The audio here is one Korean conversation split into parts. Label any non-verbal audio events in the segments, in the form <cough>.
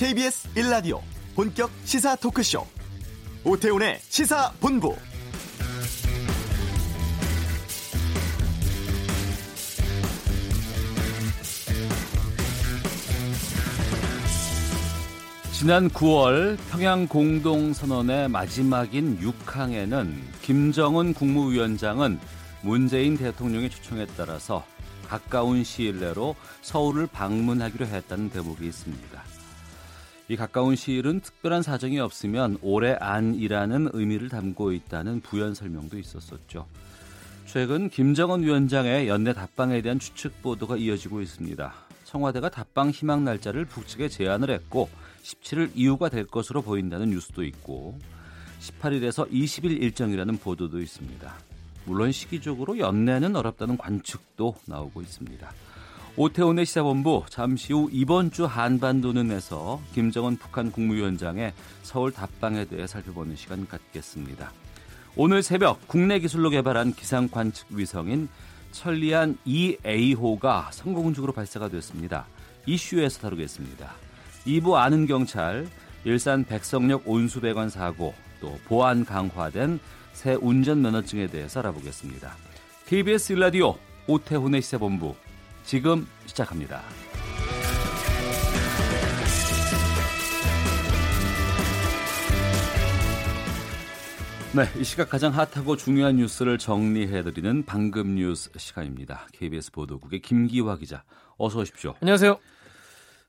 KBS 1라디오 본격 시사 토크쇼 오태훈의 시사본부 지난 9월 평양 공동선언의 마지막인 6항에는 김정은 국무위원장은 문재인 대통령의 초청에 따라서 가까운 시일 내로 서울을 방문하기로 했다는 대목이 있습니다. 이 가까운 시일은 특별한 사정이 없으면 올해 안이라는 의미를 담고 있다는 부연 설명도 있었었죠. 최근 김정은 위원장의 연내 답방에 대한 추측 보도가 이어지고 있습니다. 청와대가 답방 희망 날짜를 북측에 제안을 했고 17일 이후가 될 것으로 보인다는 뉴스도 있고 18일에서 20일 일정이라는 보도도 있습니다. 물론 시기적으로 연내는 어렵다는 관측도 나오고 있습니다. 오태훈의 시사본부 잠시 후 이번 주 한반도 눈에서 김정은 북한 국무위원장의 서울 답방에 대해 살펴보는 시간 갖겠습니다. 오늘 새벽 국내 기술로 개발한 기상 관측 위성인 천리안 2A호가 성공적으로 발사가 됐습니다. 이슈에서 다루겠습니다. 2부 아는 경찰, 일산 백성역 온수배관 사고, 또 보안 강화된 새 운전면허증에 대해서 알아보겠습니다. KBS 일라디오 오태훈의 시사본부 지금 시작합니다. 네, 이 시각 가장 핫하고 중요한 뉴스를 정리해드리는 방금 뉴스 시간입니다. KBS 보도국의 김기화 기자, 어서 오십시오. 안녕하세요.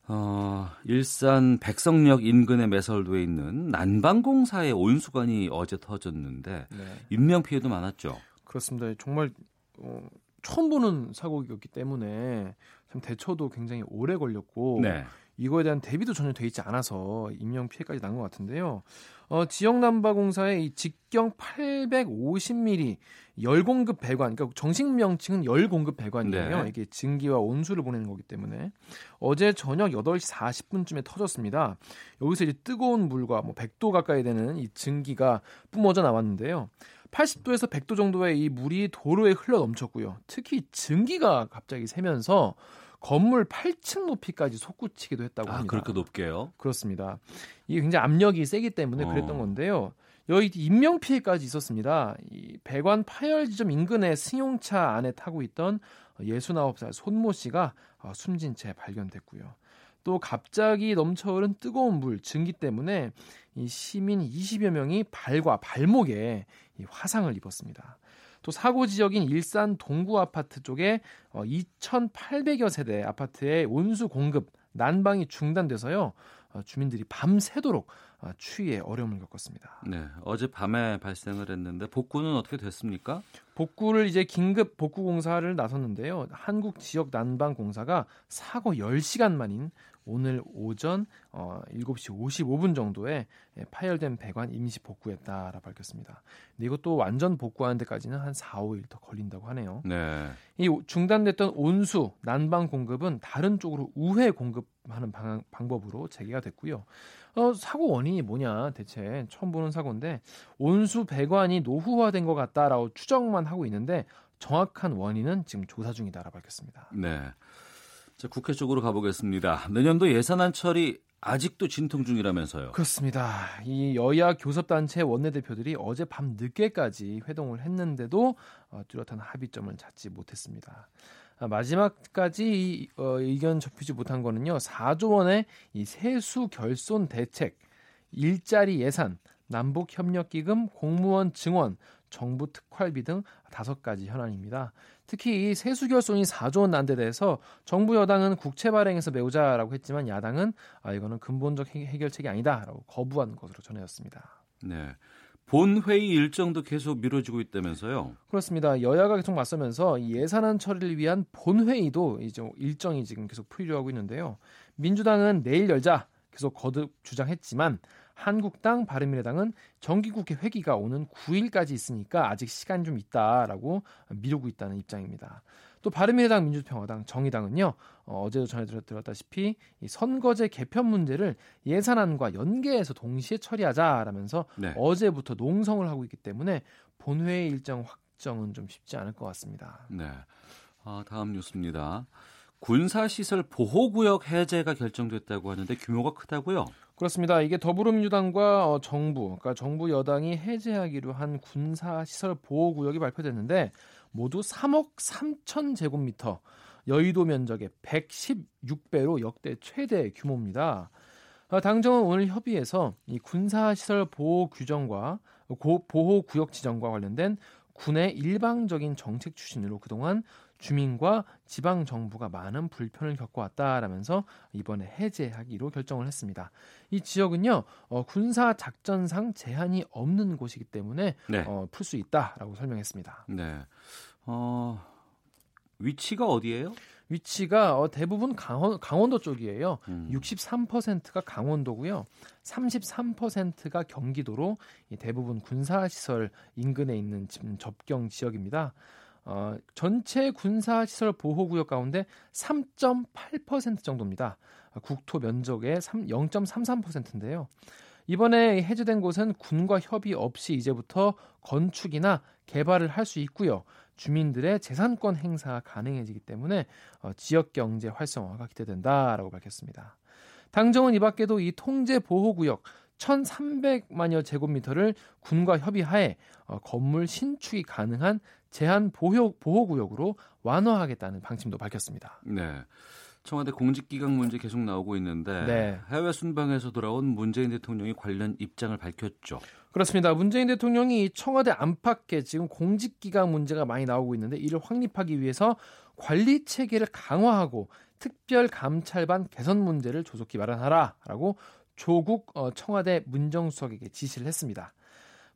어, 일산 백성역 인근에 매설돼 있는 난방공사의 온수관이 어제 터졌는데 네. 인명 피해도 많았죠. 그렇습니다. 정말 어, 처음 보는 사고였기 때문에 참 대처도 굉장히 오래 걸렸고 네. 이거에 대한 대비도 전혀 돼 있지 않아서 인명 피해까지 난 것 같은데요. 어, 지역 난방공사의 이 직경 850mm 열 공급 배관, 그러니까 정식 명칭은 열 공급 배관이에요. 네. 이게 증기와 온수를 보내는 거기 때문에 어제 저녁 8시 40분쯤에 터졌습니다. 여기서 이제 뜨거운 물과 뭐 100도 가까이 되는 이 증기가 뿜어져 나왔는데요. 80도에서 100도 정도의 이 물이 도로에 흘러 넘쳤고요. 특히 증기가 갑자기 새면서 건물 8층 높이까지 솟구치기도 했다고 아, 합니다. 아, 그렇게 높게요? 그렇습니다. 이게 굉장히 압력이 세기 때문에 그랬던 어. 건데요. 여기 인명 피해까지 있었습니다. 이 배관 파열 지점 인근의 승용차 안에 타고 있던 69살 손모 씨가 어, 숨진 채 발견됐고요. 또 갑자기 넘쳐흐른 뜨거운 물 증기 때문에 이 시민 20여 명이 발과 발목에 화상을 입었습니다. 또 사고 지역인 일산 동구 아파트 쪽에 2,800여 어, 세대 아파트의 온수 공급 난방이 중단돼서요. 어, 주민들이 밤새도록 어, 추위에 어려움을 겪었습니다. 네, 어제 밤에 발생을 했는데 복구는 어떻게 됐습니까? 복구를 이제 긴급 복구 공사를 나섰는데요. 한국 지역 난방 공사가 사고 10시간 만인 오늘 오전 어, 7시 55분 정도에 파열된 배관 임시 복구했다라 밝혔습니다. 근데 이것도 완전 복구하는 데까지는 한 4, 5일 더 걸린다고 하네요. 네. 이 중단됐던 온수 난방 공급은 다른 쪽으로 우회 공급하는 방, 방법으로 재개가 됐고요. 어, 사고 원인이 뭐냐 대체 처음 보는 사고인데 온수 배관이 노후화된 것 같다라고 추정만 하고 있는데 정확한 원인은 지금 조사 중이다라 밝혔습니다. 네. 자, 국회 쪽으로 가보겠습니다. 내년도 예산안 처리 아직도 진통 중이라면서요. 그렇습니다. 이 여야 교섭단체 원내대표들이 어제 밤 늦게까지 회동을 했는데도 어, 뚜렷한 합의점을 찾지 못했습니다. 아, 마지막까지 어, 의견 접히지 못한 거는요. 4조 원의 이 세수 결손 대책, 일자리 예산, 남북 협력 기금, 공무원 증원, 정부 특활비 등 다섯 가지 현안입니다. 특히 이 세수 결손이 4조 원 난데 대해서 정부 여당은 국채 발행해서 메우자라고 했지만 야당은 아 이거는 근본적 해결책이 아니다라고 거부한 것으로 전해졌습니다. 네. 본 회의 일정도 계속 미뤄지고 있다면서요? 그렇습니다. 여야가 계속 맞서면서 예산안 처리를 위한 본 회의도 이제 일정이 지금 계속 풀려하고 있는데요. 민주당은 내일 열자 계속 거듭 주장했지만 한국당, 바른미래당은 정기국회 회기가 오는 9일까지 있으니까 아직 시간 좀 있다라고 미루고 있다는 입장입니다. 또 바른미래당, 민주평화당, 정의당은요 어, 제도 전해드렸다시피 이 선거제 개편 문제를 예산안과 연계해서 동시에 처리하자라면서 네. 어제부터 농성을 하고 있기 때문에 본회의 일정 확정은 좀 쉽지 않을 것 같습니다. 네. 아, 다음 뉴스입니다. 군사시설 보호구역 해제가 결정됐다고 하는데 규모가 크다고요? 그렇습니다. 이게 더불어민주당과 어, 정부, 그러니까 정부 여당이 해제하기로 한 군사 시설 보호 구역이 발표됐는데 모두 3억 3천 제곱미터, 여의도 면적의 116배로 역대 최대 규모입니다. 어, 당정은 오늘 협의해서 이 군사 시설 보호 규정과 보호 구역 지정과 관련된 군의 일방적인 정책 추진으로 그동안 주민과 지방 정부가 많은 불편을 겪어왔다라면서 이번에 해제하기로 결정을 했습니다. 이 지역은요 어, 군사 작전상 제한이 없는 곳이기 때문에 네. 어, 풀 수 있다라고 설명했습니다. 네. 어, 위치가 어디예요? 위치가 어, 대부분 강원, 강원도 쪽이에요. 음. 63%가 강원도고요. 33%가 경기도로 대부분 군사시설 인근에 있는 접경 지역입니다. 어, 전체 군사시설 보호구역 가운데 3.8% 정도입니다. 국토 면적의 0.33%인데요. 이번에 해제된 곳은 군과 협의 없이 이제부터 건축이나 개발을 할 수 있고요. 주민들의 재산권 행사가 가능해지기 때문에 어, 지역 경제 활성화가 기대된다라고 밝혔습니다. 당정은 이 밖에도 이 통제 보호 구역 1,300만여 제곱미터를 군과 협의하에 어, 건물 신축이 가능한 제한 보호, 보호구역으로 완화하겠다는 방침도 밝혔습니다. 네. 청와대 공직기강 문제 계속 나오고 있는데 네. 해외 순방에서 돌아온 문재인 대통령이 관련 입장을 밝혔죠. 그렇습니다. 문재인 대통령이 청와대 안팎에 지금 공직기강 문제가 많이 나오고 있는데 이를 확립하기 위해서 관리 체계를 강화하고 특별 감찰반 개선 문제를 조속히 마련하라라고 조국 어, 청와대 문정수석에게 지시를 했습니다.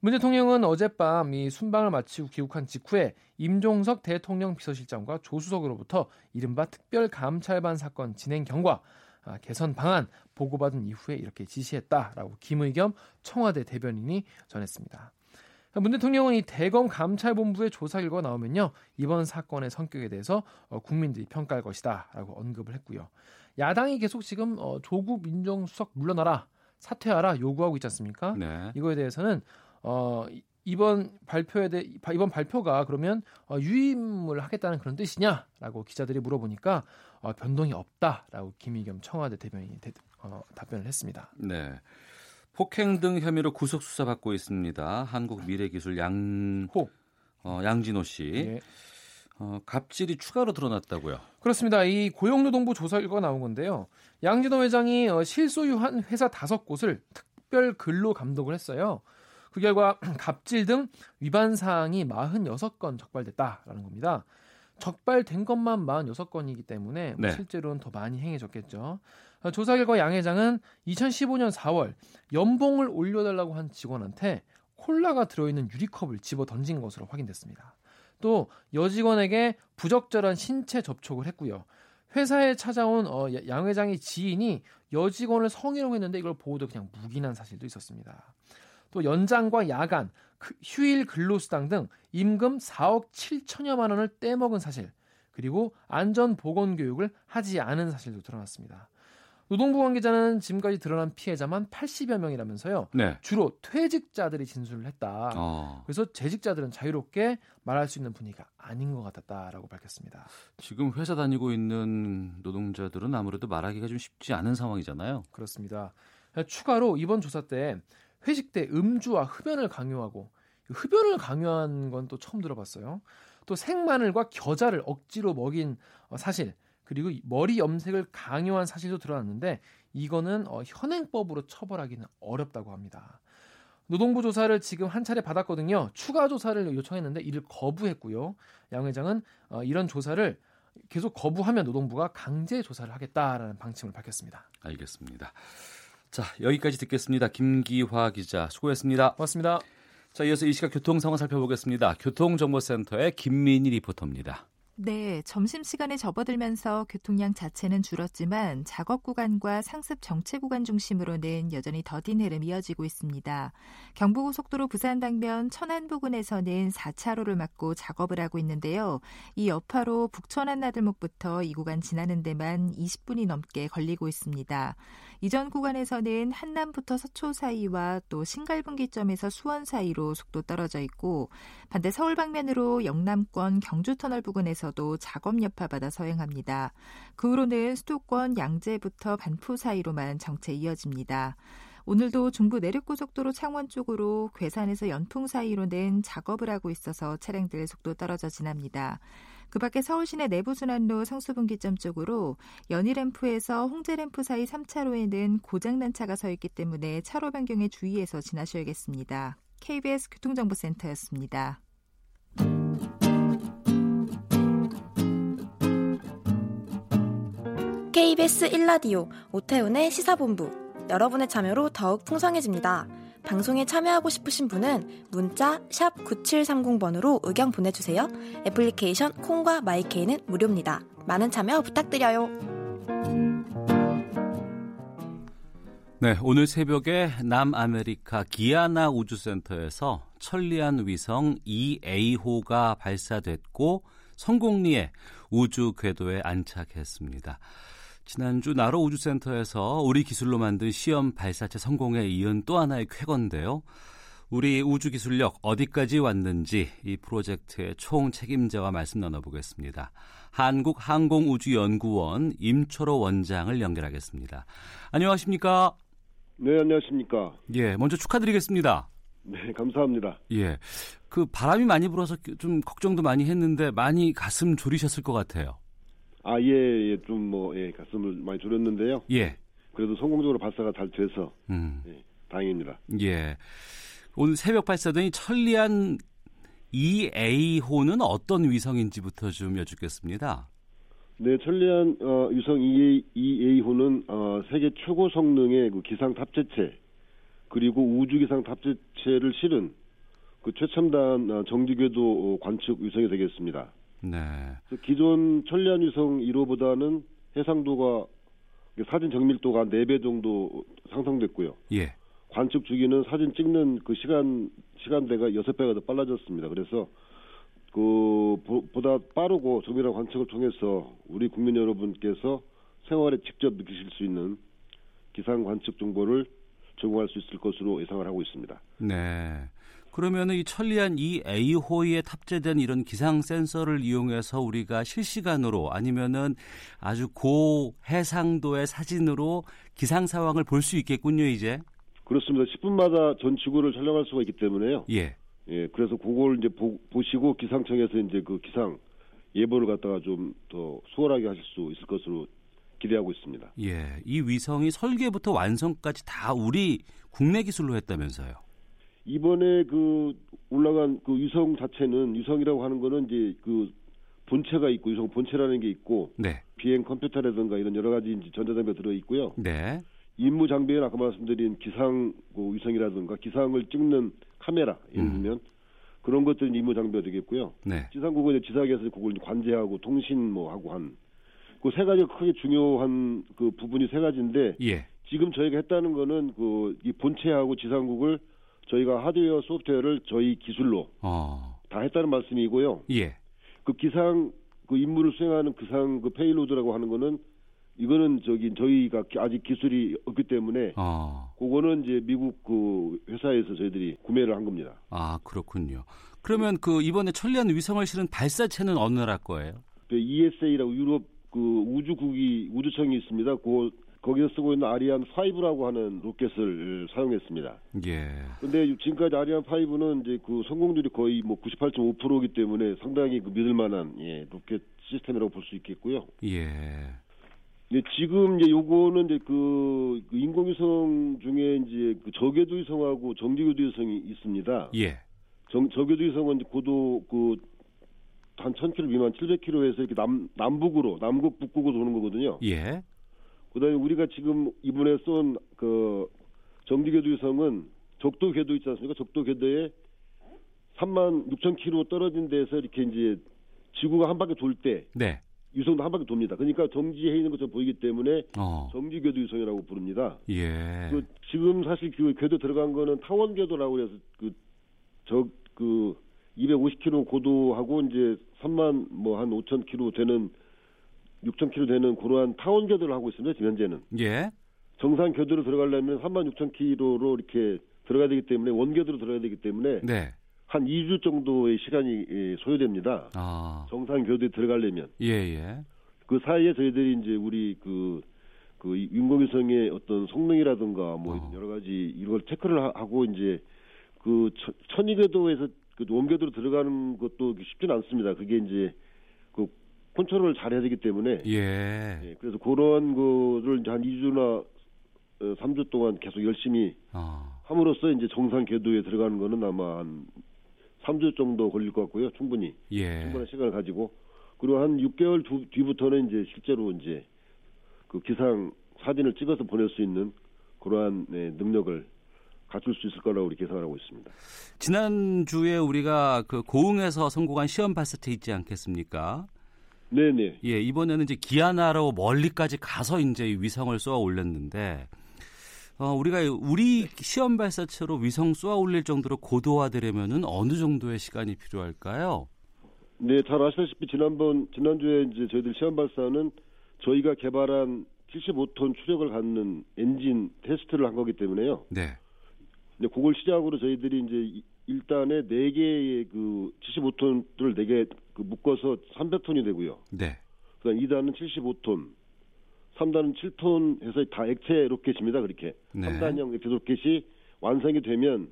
문 대통령은 어젯밤 이 순방을 마치고 귀국한 직후에 임종석 대통령 비서실장과 조수석으로부터 이른바 특별 감찰반 사건 진행 경과, 아, 개선 방안 보고받은 이후에 이렇게 지시했다라고 김의겸 청와대 대변인이 전했습니다. 문 대통령은 이 대검 감찰본부의 조사 결과 나오면요 이번 사건의 성격에 대해서 어, 국민들이 평가할 것이다라고 언급을 했고요. 야당이 계속 지금 어, 조국 민정수석 물러나라 사퇴하라 요구하고 있지 않습니까? 네. 이거에 대해서는 어, 이번 발표에 대해 이번 발표가 그러면 어, 유임을 하겠다는 그런 뜻이냐라고 기자들이 물어보니까 어, 변동이 없다라고 김의겸 청와대 대변인이 대, 어, 답변을 했습니다. 네. 폭행 등 혐의로 구속 수사 받고 있습니다. 한국 미래기술 양호 어, 양진호 씨. 네. 어, 갑질이 추가로 드러났다고요. 그렇습니다. 이 고용노동부 조사 결과 나온 건데요. 양진호 회장이 어, 실소유한 회사 다섯 곳을 특별 근로 감독을 했어요. 그 결과 <clears throat> 갑질 등 위반 사항이 46건 적발됐다라는 겁니다. 적발된 것만 46건이기 때문에 뭐 네. 실제로는 더 많이 행해졌겠죠. 어, 조사 결과 양 회장은 2015년 4월 연봉을 올려달라고 한 직원한테 콜라가 들어있는 유리컵을 집어 던진 것으로 확인됐습니다. 또 여직원에게 부적절한 신체 접촉을 했고요. 회사에 찾아온 어, 양 회장의 지인이 여직원을 성희롱 했는데 이걸 보고도 그냥 묵인한 사실도 있었습니다. 또 연장과 야간, 그 휴일 근로수당 등 임금 4억 7천여만 원을 떼먹은 사실, 그리고 안전보건교육을 하지 않은 사실도 드러났습니다. 노동부 관계자는 지금까지 드러난 피해자만 80여 명이라면서요. 네. 주로 퇴직자들이 진술을 했다. 어. 그래서 재직자들은 자유롭게 말할 수 있는 분위기가 아닌 것 같았다라고 밝혔습니다. 지금 회사 다니고 있는 노동자들은 아무래도 말하기가 좀 쉽지 않은 상황이잖아요. 그렇습니다. 추가로 이번 조사 때 회식 때 음주와 흡연을 강요하고 흡연을 강요한 건 또 처음 들어봤어요. 또 생마늘과 겨자를 억지로 먹인 어, 사실 그리고 머리 염색을 강요한 사실도 드러났는데 이거는 어, 현행법으로 처벌하기는 어렵다고 합니다. 노동부 조사를 지금 한 차례 받았거든요. 추가 조사를 요청했는데 이를 거부했고요. 양 회장은 어, 이런 조사를 계속 거부하면 노동부가 강제 조사를 하겠다라는 방침을 밝혔습니다. 알겠습니다. 자, 여기까지 듣겠습니다. 김기화 기자 수고했습니다. 고맙습니다. 자, 이어서 이 시각 교통 상황 살펴보겠습니다. 교통정보센터의 김민희 리포터입니다. 네, 점심시간에 접어들면서 교통량 자체는 줄었지만 작업 구간과 상습 정체 구간 중심으로는 여전히 더딘 흐름 이어지고 있습니다. 경부고속도로 부산 방면 천안 부근에서는 4차로를 막고 작업을 하고 있는데요. 이 여파로 북천안 나들목부터 이 구간 지나는 데만 20분이 넘게 걸리고 있습니다. 이전 구간에서는 한남부터 서초 사이와 또 신갈분기점에서 수원 사이로 속도 떨어져 있고 반대 서울 방면으로 영남권 경주터널 부근에서 지역에서도 작업 여파받아 서행합니다. 그 후로는 수도권 양재부터 반포 사이로만 정체 이어집니다. 오늘도 중부 내륙고속도로 창원 쪽으로 괴산에서 연풍 사이로는 작업을 하고 있어서 차량들 속도 떨어져 지납니다. 그 밖에 서울시내 내부순환로 성수분기점 쪽으로 연희램프에서 홍제램프 사이 3차로에는 고장난 차가 서 있기 때문에 차로 변경에 주의해서 지나셔야겠습니다. KBS 교통정보센터였습니다. KBS 1라디오 오태훈의 시사본부 여러분의 참여로 더욱 풍성해집니다. 방송에 참여하고 싶으신 분은 문자 9730번으로 의견 보내주세요. 애플리케이션 콩과 my K는 무료입니다. 많은 참여 부탁드려요. 네, 오늘 새벽에 남아메리카 기아나 우주센터에서 천리안 위성 2A호가 발사됐고 성공리에 우주 궤도에 안착했습니다. 지난주 나로 우주센터에서 우리 기술로 만든 시험 발사체 성공에 이은 또 하나의 쾌거인데요. 우리 우주 기술력 어디까지 왔는지 이 프로젝트의 총 책임자와 말씀 나눠보겠습니다. 한국항공우주연구원 임초로 원장을 연결하겠습니다. 안녕하십니까? 네, 안녕하십니까? 예, 먼저 축하드리겠습니다. 네, 감사합니다. 예. 그 바람이 많이 불어서 좀 걱정도 많이 했는데 많이 가슴 졸이셨을 것 같아요. 아, 예, 예, 좀 뭐, 예, 가슴을 많이 졸였는데요. 예. 그래도 성공적으로 발사가 잘 돼서, 음. 예, 다행입니다. 예. 오늘 새벽 발사된 이 천리안 EA호는 어떤 위성인지부터 좀 여쭙겠습니다. 네, 천리안 어, 위성 EA호는 어, 세계 최고 성능의 그 기상 탑재체 그리고 우주 기상 탑재체를 실은 그 최첨단 어, 정지궤도 관측 위성이 되겠습니다. 네. 기존 천리안 위성 1호보다는 해상도가 사진 정밀도가 4배 정도 상승됐고요. 예. 관측 주기는 사진 찍는 그 시간 시간대가 6배가 더 빨라졌습니다. 그래서 그 보다 빠르고 정밀한 관측을 통해서 우리 국민 여러분께서 생활에 직접 느끼실 수 있는 기상 관측 정보를 제공할 수 있을 것으로 예상을 하고 있습니다. 네. 그러면 이 천리안 이 A호에 탑재된 이런 기상 센서를 이용해서 우리가 실시간으로 아니면은 아주 고 해상도의 사진으로 기상 상황을 볼 수 있겠군요, 이제. 그렇습니다. 10분마다 전 지구를 촬영할 수가 있기 때문에요. 예. 예, 그래서 그걸 이제 보, 보시고 기상청에서 이제 그 기상 예보를 갖다가 좀 더 수월하게 하실 수 있을 것으로 기대하고 있습니다. 예, 이 위성이 설계부터 완성까지 다 우리 국내 기술로 했다면서요? 이번에 그 올라간 그 위성 자체는 위성이라고 하는 거는 이제 그 본체가 있고 위성 본체라는 게 있고 네. 비행 컴퓨터라든가 이런 여러 가지 전자장비가 들어 있고요. 네. 임무 장비는 아까 말씀드린 기상 그 위성이라든가 기상을 찍는 카메라 예를 음. 들면 음. 그런 것들은 임무 장비가 되겠고요. 네. 지상국은 지사계에서 그걸 관제하고 통신 뭐 하고 한 그 세 가지가 크게 중요한 그 부분이 세 가지인데 예. 지금 저희가 했다는 거는 그 이 본체하고 지상국을 저희가 하드웨어 소프트웨어를 저희 기술로 어. 다 했다는 말씀이고요. 예. 그 기상 그 임무를 수행하는 기상 그 payload라고 하는 거는 이거는 저기 저희가 아직 기술이 없기 때문에 어. 그거는 이제 미국 그 회사에서 저희들이 구매를 한 겁니다. 아 그렇군요. 그러면 그 이번에 천리안 위성을 실은 발사체는 어느 나라 거예요? 그 ESA라고 유럽 그 우주국이 우주청이 있습니다. 그 거기서 쓰고 있는 아리안 5라고 하는 로켓을 사용했습니다. 예. 근데 지금까지 아리안 5는 이제 그 성공률이 거의 뭐 98.5%이기 때문에 상당히 그 믿을 만한 예, 로켓 시스템이라고 볼 수 있겠고요. 예. 네, 지금 이제 요거는 이제 그, 그 인공위성 중에 이제 그 저궤도 위성하고 정지궤도 위성이 있습니다. 예. 정, 저궤도 위성은 고도 그 한 1000km 미만 700km에서 이렇게 남 남북으로 남극 북극으로 도는 거거든요. 예. 그다음에 우리가 지금 이번에 쏜 그 정지궤도 위성은 적도 궤도 있지 않습니까? 적도 궤도에 3만 6천 킬로 떨어진 데서 이렇게 이제 지구가 한 바퀴 돌 때, 네. 위성도 한 바퀴 돕니다. 그러니까 정지해 있는 것처럼 보이기 때문에 어. 정지궤도 위성이라고 부릅니다. 예. 그 지금 사실 그 궤도 들어간 거는 타원 궤도라고 해서 그 저그 250km 고도하고 이제 3만 뭐 한 5천 킬로 되는 6천 킬로 되는 그러한 타원 궤도를 하고 있습니다. 지금 현재는. 예. 정상 궤도로 들어가려면 3만 6천 킬로로 이렇게 들어가야 되기 때문에 원궤도로 들어가야 되기 때문에 네. 한 2주 정도의 시간이 예, 소요됩니다. 아. 정상 교도에 들어가려면. 예, 예. 그 사이에 저희들이 이제 우리 그, 그 인공위성의 어떤 성능이라든가 뭐 어. 여러 가지 이걸 체크를 하고 이제 그 천이궤도에서 그 원궤도로 들어가는 것도 쉽지는 않습니다. 그게 이제 그 컨트롤을 잘해야 되기 때문에. 예. 예 그래서 그런 거를 한 2주나 3주 어, 동안 계속 열심히 어. 함으로써 이제 정상 궤도에 들어가는 거는 아마 한 3주 정도 걸릴 것 같고요. 충분히. 예. 충분한 시간을 가지고 그리고 한 6개월 두, 뒤부터는 이제 실제로 이제 그 기상 사진을 찍어서 보낼 수 있는 그러한 네, 능력을 갖출 수 있을 거라고 우리 계산을 하고 있습니다. 지난주에 우리가 그 고흥에서 성공한 시험 발사체 있지 않겠습니까? 네네. 예, 이번에는 이제 기아나로 멀리까지 가서 이제 위성을 쏘아 올렸는데 어, 우리가 우리 시험 발사체로 위성 쏘아 올릴 정도로 고도화되려면은 어느 정도의 시간이 필요할까요? 네, 잘 아시다시피 지난번 지난주에 이제 저희들 시험 발사는 저희가 개발한 75톤 추력을 갖는 엔진 테스트를 한 거기 때문에요. 네. 이제 그걸 시작으로 저희들이 이제 일단에 4개의 그 75톤을 4개 그 묶어서 300톤이 되고요. 네. 그다음 2단은 75톤, 3단은 7톤 해서 다 액체 로켓입니다. 그렇게. 네. 3단형 액체 로켓이 완성이 되면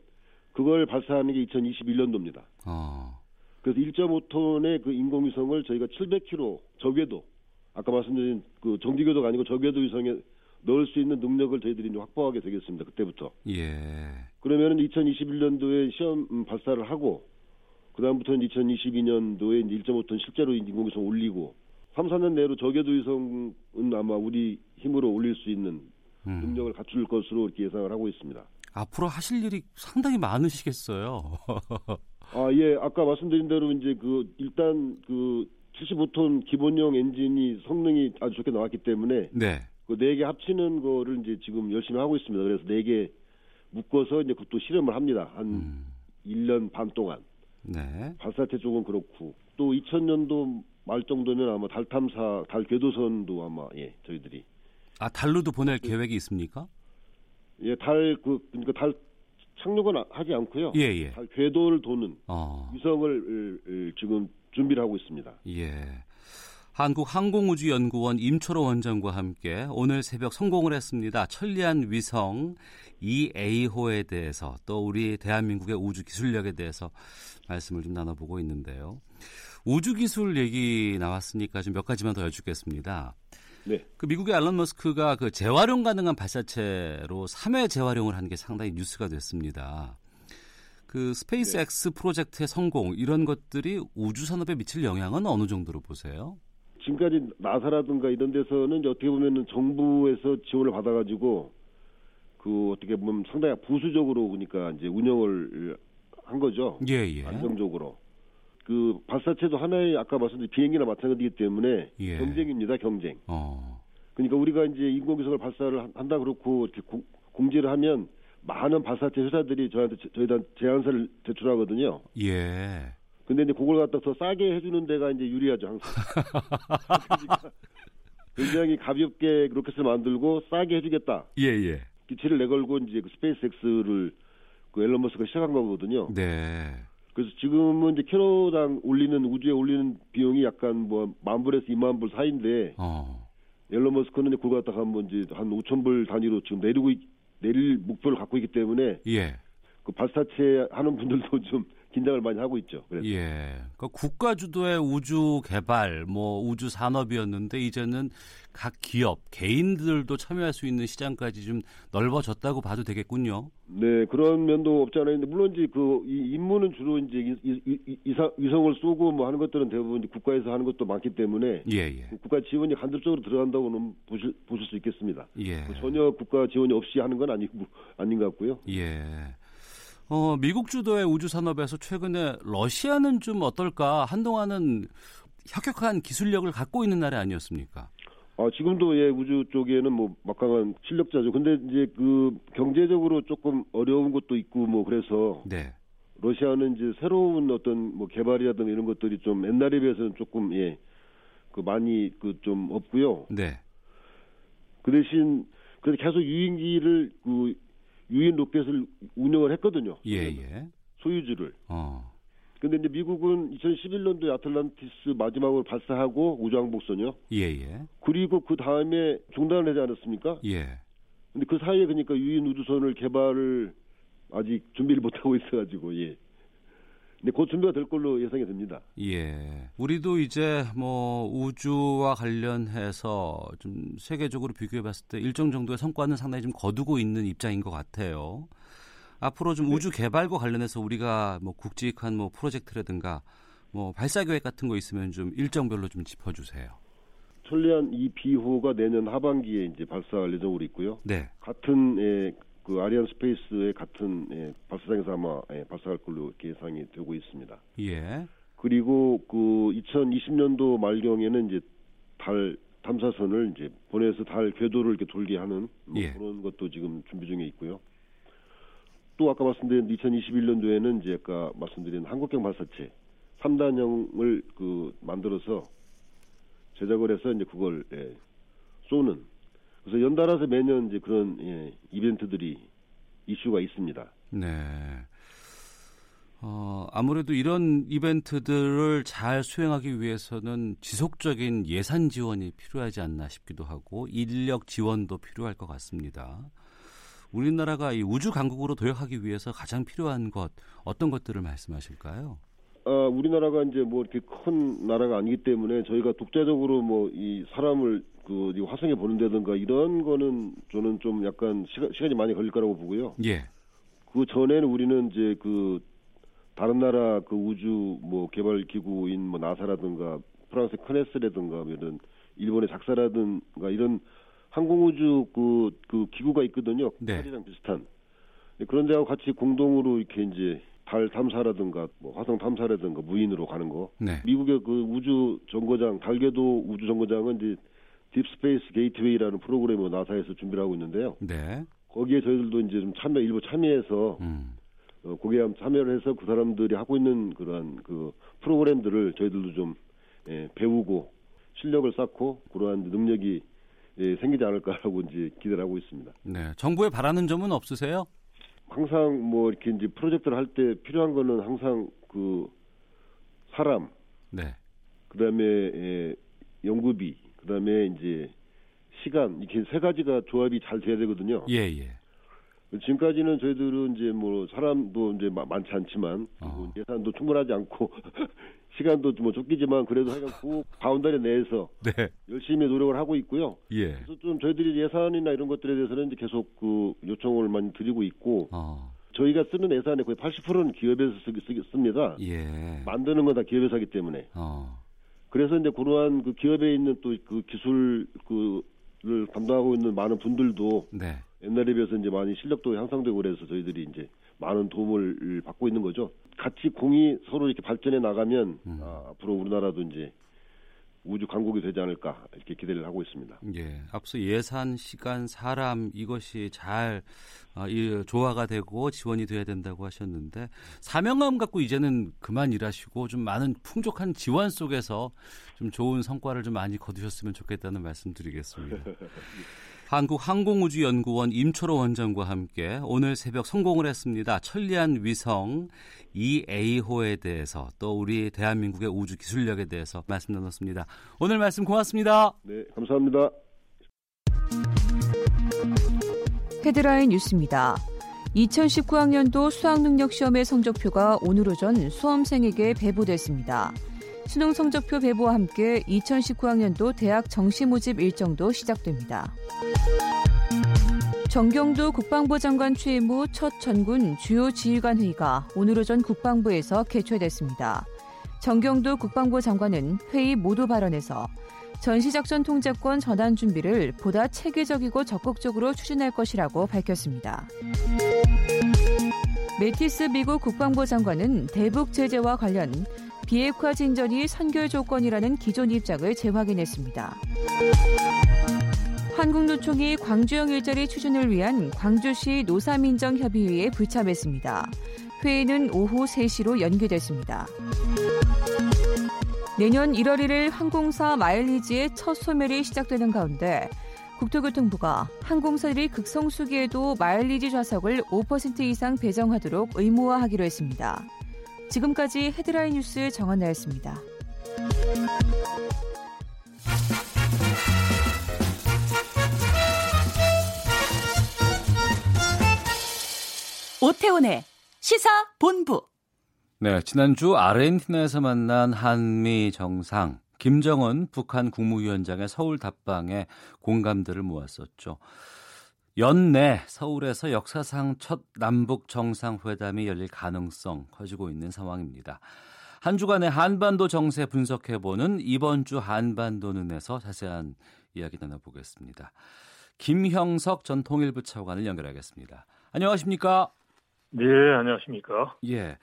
그걸 발사하는 게 2021년도입니다. 어. 그래서 1.5톤의 그 인공위성을 저희가 700km 저궤도 아까 말씀드린 그 정지궤도가 아니고 저궤도 위성에 넣을 수 있는 능력을 저희들이 이제 확보하게 되겠습니다. 그때부터. 예. 그러면은 2021년도에 시험 발사를 하고 그다음부터는 2022년도에 이제 1.5톤 실제로 인공위성 올리고 3, 4년 내로 저궤도 위성은 아마 우리 힘으로 올릴 수 있는 음. 능력을 갖출 것으로 이렇게 예상을 하고 있습니다. 앞으로 하실 일이 상당히 많으시겠어요. <laughs> 아, 예. 아까 말씀드린 대로 이제 그 일단 그 75톤 기본용 엔진이 성능이 아주 좋게 나왔기 때문에 네. 그 네 개 합치는 거를 이제 지금 열심히 하고 있습니다. 그래서 네 개 묶어서 이제 그것도 실험을 합니다. 한 음. 1년 반 동안. 네. 발사체 쪽은 그렇고 또 2000년도 말 정도면 아마 달 탐사, 달 궤도선도 아마 예 저희들이 아 달로도 보낼 그, 계획이 있습니까? 예, 달 그 그러니까 달 착륙은 하지 않고요. 예, 예. 달 궤도를 도는 어. 위성을 지금 준비를 하고 있습니다. 예. 한국항공우주연구원 임초로 원장과 함께 오늘 새벽 성공을 했습니다. 천리안 위성 2A호에 대해서 또 우리 대한민국의 우주 기술력에 대해서 말씀을 좀 나눠보고 있는데요. 우주 기술 얘기 나왔으니까 좀 몇 가지만 더 여쭙겠습니다. 네. 그 미국의 엘론 머스크가 그 재활용 가능한 발사체로 3회 재활용을 한 게 상당히 뉴스가 됐습니다. 그 스페이스 X 네. 프로젝트의 성공 이런 것들이 우주 산업에 미칠 영향은 어느 정도로 보세요? 지금까지 나사라든가 이런 데서는 어떻게 보면은 정부에서 지원을 받아가지고 그 어떻게 보면 상당히 부수적으로 그러니까 이제 운영을 한 거죠. 예, 예. 안정적으로. 그 발사체도 하나의 아까 말씀드린 비행기나 마찬가지이기 때문에 예. 경쟁입니다, 경쟁. 어. 그러니까 우리가 이제 인공위성을 발사를 한다 그렇고 이렇게 고, 공지를 하면 많은 발사체 회사들이 저한테 저희한테 제안서를 제출하거든요. 예. 근데 이제 그걸 갖다 더 싸게 해주는 데가 이제 유리하죠 항상. <laughs> 굉장히 가볍게 로켓을 만들고 싸게 해주겠다. 예 예. 기치를 내걸고 이제 그 스페이스X를 그 엘론 머스크가 시작한 거거든요. 네. 그래서 지금은 이제 킬로당 올리는 우주에 올리는 비용이 약간 뭐 만 불에서 이만 불 사이인데 어. 엘론 머스크는 그걸 갖다가 한번 이제 한 5천 불 단위로 지금 내리고 내릴 목표를 갖고 있기 때문에 예. 그 발사체 하는 분들도 좀 긴장을 많이 하고 있죠. 그래서. 예. 그러니까 국가 주도의 우주 개발, 뭐 우주 산업이었는데 이제는 각 기업, 개인들도 참여할 수 있는 시장까지 좀 넓어졌다고 봐도 되겠군요. 네, 그런 면도 없지 않아요. 근데 물론 이제 그 임무는 주로 이제 이, 이, 이, 이사, 위성을 쏘고 뭐 하는 것들은 대부분 국가에서 하는 것도 많기 때문에 예, 예. 국가 지원이 간접적으로 들어간다고는 보실, 보실 수 있겠습니다. 예. 전혀 국가 지원이 없이 하는 건 아니고 아닌 것 같고요. 예. 어, 미국 주도의 우주 산업에서 최근에 러시아는 좀 어떨까? 한동안은 혁혁한 기술력을 갖고 있는 나라 아니었습니까? 아, 지금도 예, 우주 쪽에는 뭐 막강한 실력자죠. 근데 이제 그 경제적으로 조금 어려운 것도 있고 뭐 그래서 네. 러시아는 이제 새로운 어떤 뭐 개발이라든가 이런 것들이 좀 옛날에 비해서는 조금 예, 그 많이 그 좀 없고요. 네. 그 대신 그래서 계속 유인기를 그 유인 로켓을 운영을 했거든요. 예, 예. 소유주를. 어. 근데 이제 미국은 2011년도에 아틀란티스 마지막으로 발사하고 우주항복선이요. 예, 예. 그리고 그 다음에 중단을 하지 않았습니까? 예. 근데 그 사이에 그러니까 유인 우주선을 개발을 아직 준비를 못 하고 있어가지고 예. 근데 곧 준비가 될 걸로 예상이 됩니다. 예. 우리도 이제 뭐 우주와 관련해서 좀 세계적으로 비교해 봤을 때 일정 정도의 성과는 상당히 좀 거두고 있는 입장인 것 같아요. 앞으로 좀 네. 우주 개발과 관련해서 우리가 뭐 국직한 뭐 프로젝트라든가 뭐 발사 계획 같은 거 있으면 좀 일정별로 좀 짚어 주세요. 천리안 2비호가 내년 하반기에 이제 발사할 예정으로 있고요. 네. 같은 예, 그 아리안 스페이스의 같은 예, 발사장에서 아마 예, 발사할 걸로 예상이 되고 있습니다. 예. 그리고 그 2020년도 말경에는 이제 달 탐사선을 이제 보내서 달 궤도를 이렇게 돌게 하는 뭐 예. 그런 것도 지금 준비 중에 있고요. 또 아까 말씀드린 2021년도에는 이제 아까 말씀드린 한국형 발사체 3단형을 그 만들어서 제작을 해서 이제 그걸 예, 쏘는 그래서 연달아서 매년 이제 그런 예, 이벤트들이 이슈가 있습니다. 네. 어, 아무래도 이런 이벤트들을 잘 수행하기 위해서는 지속적인 예산 지원이 필요하지 않나 싶기도 하고 인력 지원도 필요할 것 같습니다. 우리나라가 이 우주 강국으로 도약하기 위해서 가장 필요한 것 어떤 것들을 말씀하실까요? 아, 우리나라가 이제 뭐 이렇게 큰 나라가 아니기 때문에 저희가 독자적으로 뭐 이 사람을 그 화성에 보낸다든가 이런 거는 저는 좀 약간 시간, 시간이 많이 걸릴 거라고 보고요. 예. 그 전에는 우리는 이제 그 다른 나라 그 우주 뭐 개발 기구인 뭐 나사라든가 프랑스의 크네스라든가 이런 일본의 JAXA라든가 이런 항공우주 그, 그 기구가 있거든요. 네. KARI랑 비슷한. 네, 그런 데하고 같이 공동으로 이렇게 이제 달 탐사라든가 뭐 화성 탐사라든가 무인으로 가는 거. 네. 미국의 그 우주 정거장 달궤도 우주 정거장은 이제 Deep Space Gateway라는 프로그램을 나사에서 준비를 하고 있는데요. 네. 거기에 저희들도 이제 좀 참여 일부 참여해서 음. 어, 거기에 참여를 해서 그 사람들이 하고 있는 그러한 그 프로그램들을 저희들도 좀 예, 배우고 실력을 쌓고 그러한 능력이 예, 생기지 않을까라고 이제 기대를 하고 있습니다. 네, 정부에 바라는 점은 없으세요? 항상 뭐 이렇게 이제 프로젝트를 할 때 필요한 거는 항상 그 사람, 네, 그다음에 예, 연구비, 그다음에 이제 시간 이렇게 세 가지가 조합이 잘 돼야 되거든요. 예, 예. 지금까지는 저희들은 이제 뭐 사람도 이제 많지 않지만 어. 예산도 충분하지 않고 <laughs> 시간도 뭐 쫓기지만 그래도 <laughs> 하여간 그 boundary 내에서 네. 열심히 노력을 하고 있고요. 예. 그래서 좀 저희들이 예산이나 이런 것들에 대해서는 이제 계속 그 요청을 많이 드리고 있고 어. 저희가 쓰는 예산의 거의 80%는 기업에서 쓰, 쓰, 씁니다. 예. 만드는 건 다 기업에서 하기 때문에. 어. 그래서 이제 그러한 그 기업에 있는 또 그 기술 그를 담당하고 있는 많은 분들도 네. 옛날에 비해서 이제 많이 실력도 향상되고 그래서 저희들이 이제 많은 도움을 받고 있는 거죠. 같이 공이 서로 이렇게 발전해 나가면 음. 아, 앞으로 우리나라도 이제 우주 강국이 되지 않을까 이렇게 기대를 하고 있습니다. 예, 앞서 예산, 시간, 사람 이것이 잘 어, 조화가 되고 지원이 돼야 된다고 하셨는데 사명감 갖고 이제는 그만 일하시고 좀 많은 풍족한 지원 속에서 좀 좋은 성과를 좀 많이 거두셨으면 좋겠다는 말씀드리겠습니다. <laughs> 한국항공우주연구원 임초로 원장과 함께 오늘 새벽 성공을 했습니다. 천리안 위성 2A호에 대해서 또 우리 대한민국의 우주 기술력에 대해서 말씀 나눴습니다. 오늘 말씀 고맙습니다. 네, 감사합니다. 헤드라인 뉴스입니다. 2019학년도 수학능력시험의 성적표가 오늘 오전 수험생에게 배부됐습니다. 수능 성적표 배부와 함께 2019학년도 대학 정시 모집 일정도 시작됩니다. 정경도 국방부 장관 취임 후 첫 전군 주요 지휘관 회의가 오늘 오전 국방부에서 개최됐습니다. 정경도 국방부 장관은 회의 모두 발언에서 전시작전 통제권 전환 준비를 보다 체계적이고 적극적으로 추진할 것이라고 밝혔습니다. 메티스 미국 국방부 장관은 대북 제재와 관련 비핵화 진전이 선결 조건이라는 기존 입장을 재확인했습니다. 한국노총이 광주형 일자리 추진을 위한 광주시 노사민정협의회에 불참했습니다. 회의는 오후 3시로 연기됐습니다. 내년 1월 1일 항공사 마일리지의 첫 소멸이 시작되는 가운데 국토교통부가 항공사들이 극성수기에도 마일리지 좌석을 5% 이상 배정하도록 의무화하기로 했습니다. 지금까지 헤드라인 뉴스 정한나였습니다. 오태훈의 시사 본부. 네, 지난주 아르헨티나에서 만난 한미 정상 김정은 북한 국무위원장의 서울 답방에 공감대를 모았었죠. 연내 서울에서 역사상 첫 남북 정상회담이 열릴 가능성 커지고 있는 상황입니다. 한 주간의 한반도 정세 분석해보는 이번 주 한반도는에서 자세한 이야기 나눠보겠습니다. 김형석 전 통일부 차관을 연결하겠습니다. 안녕하십니까? 네, 안녕하십니까? 예.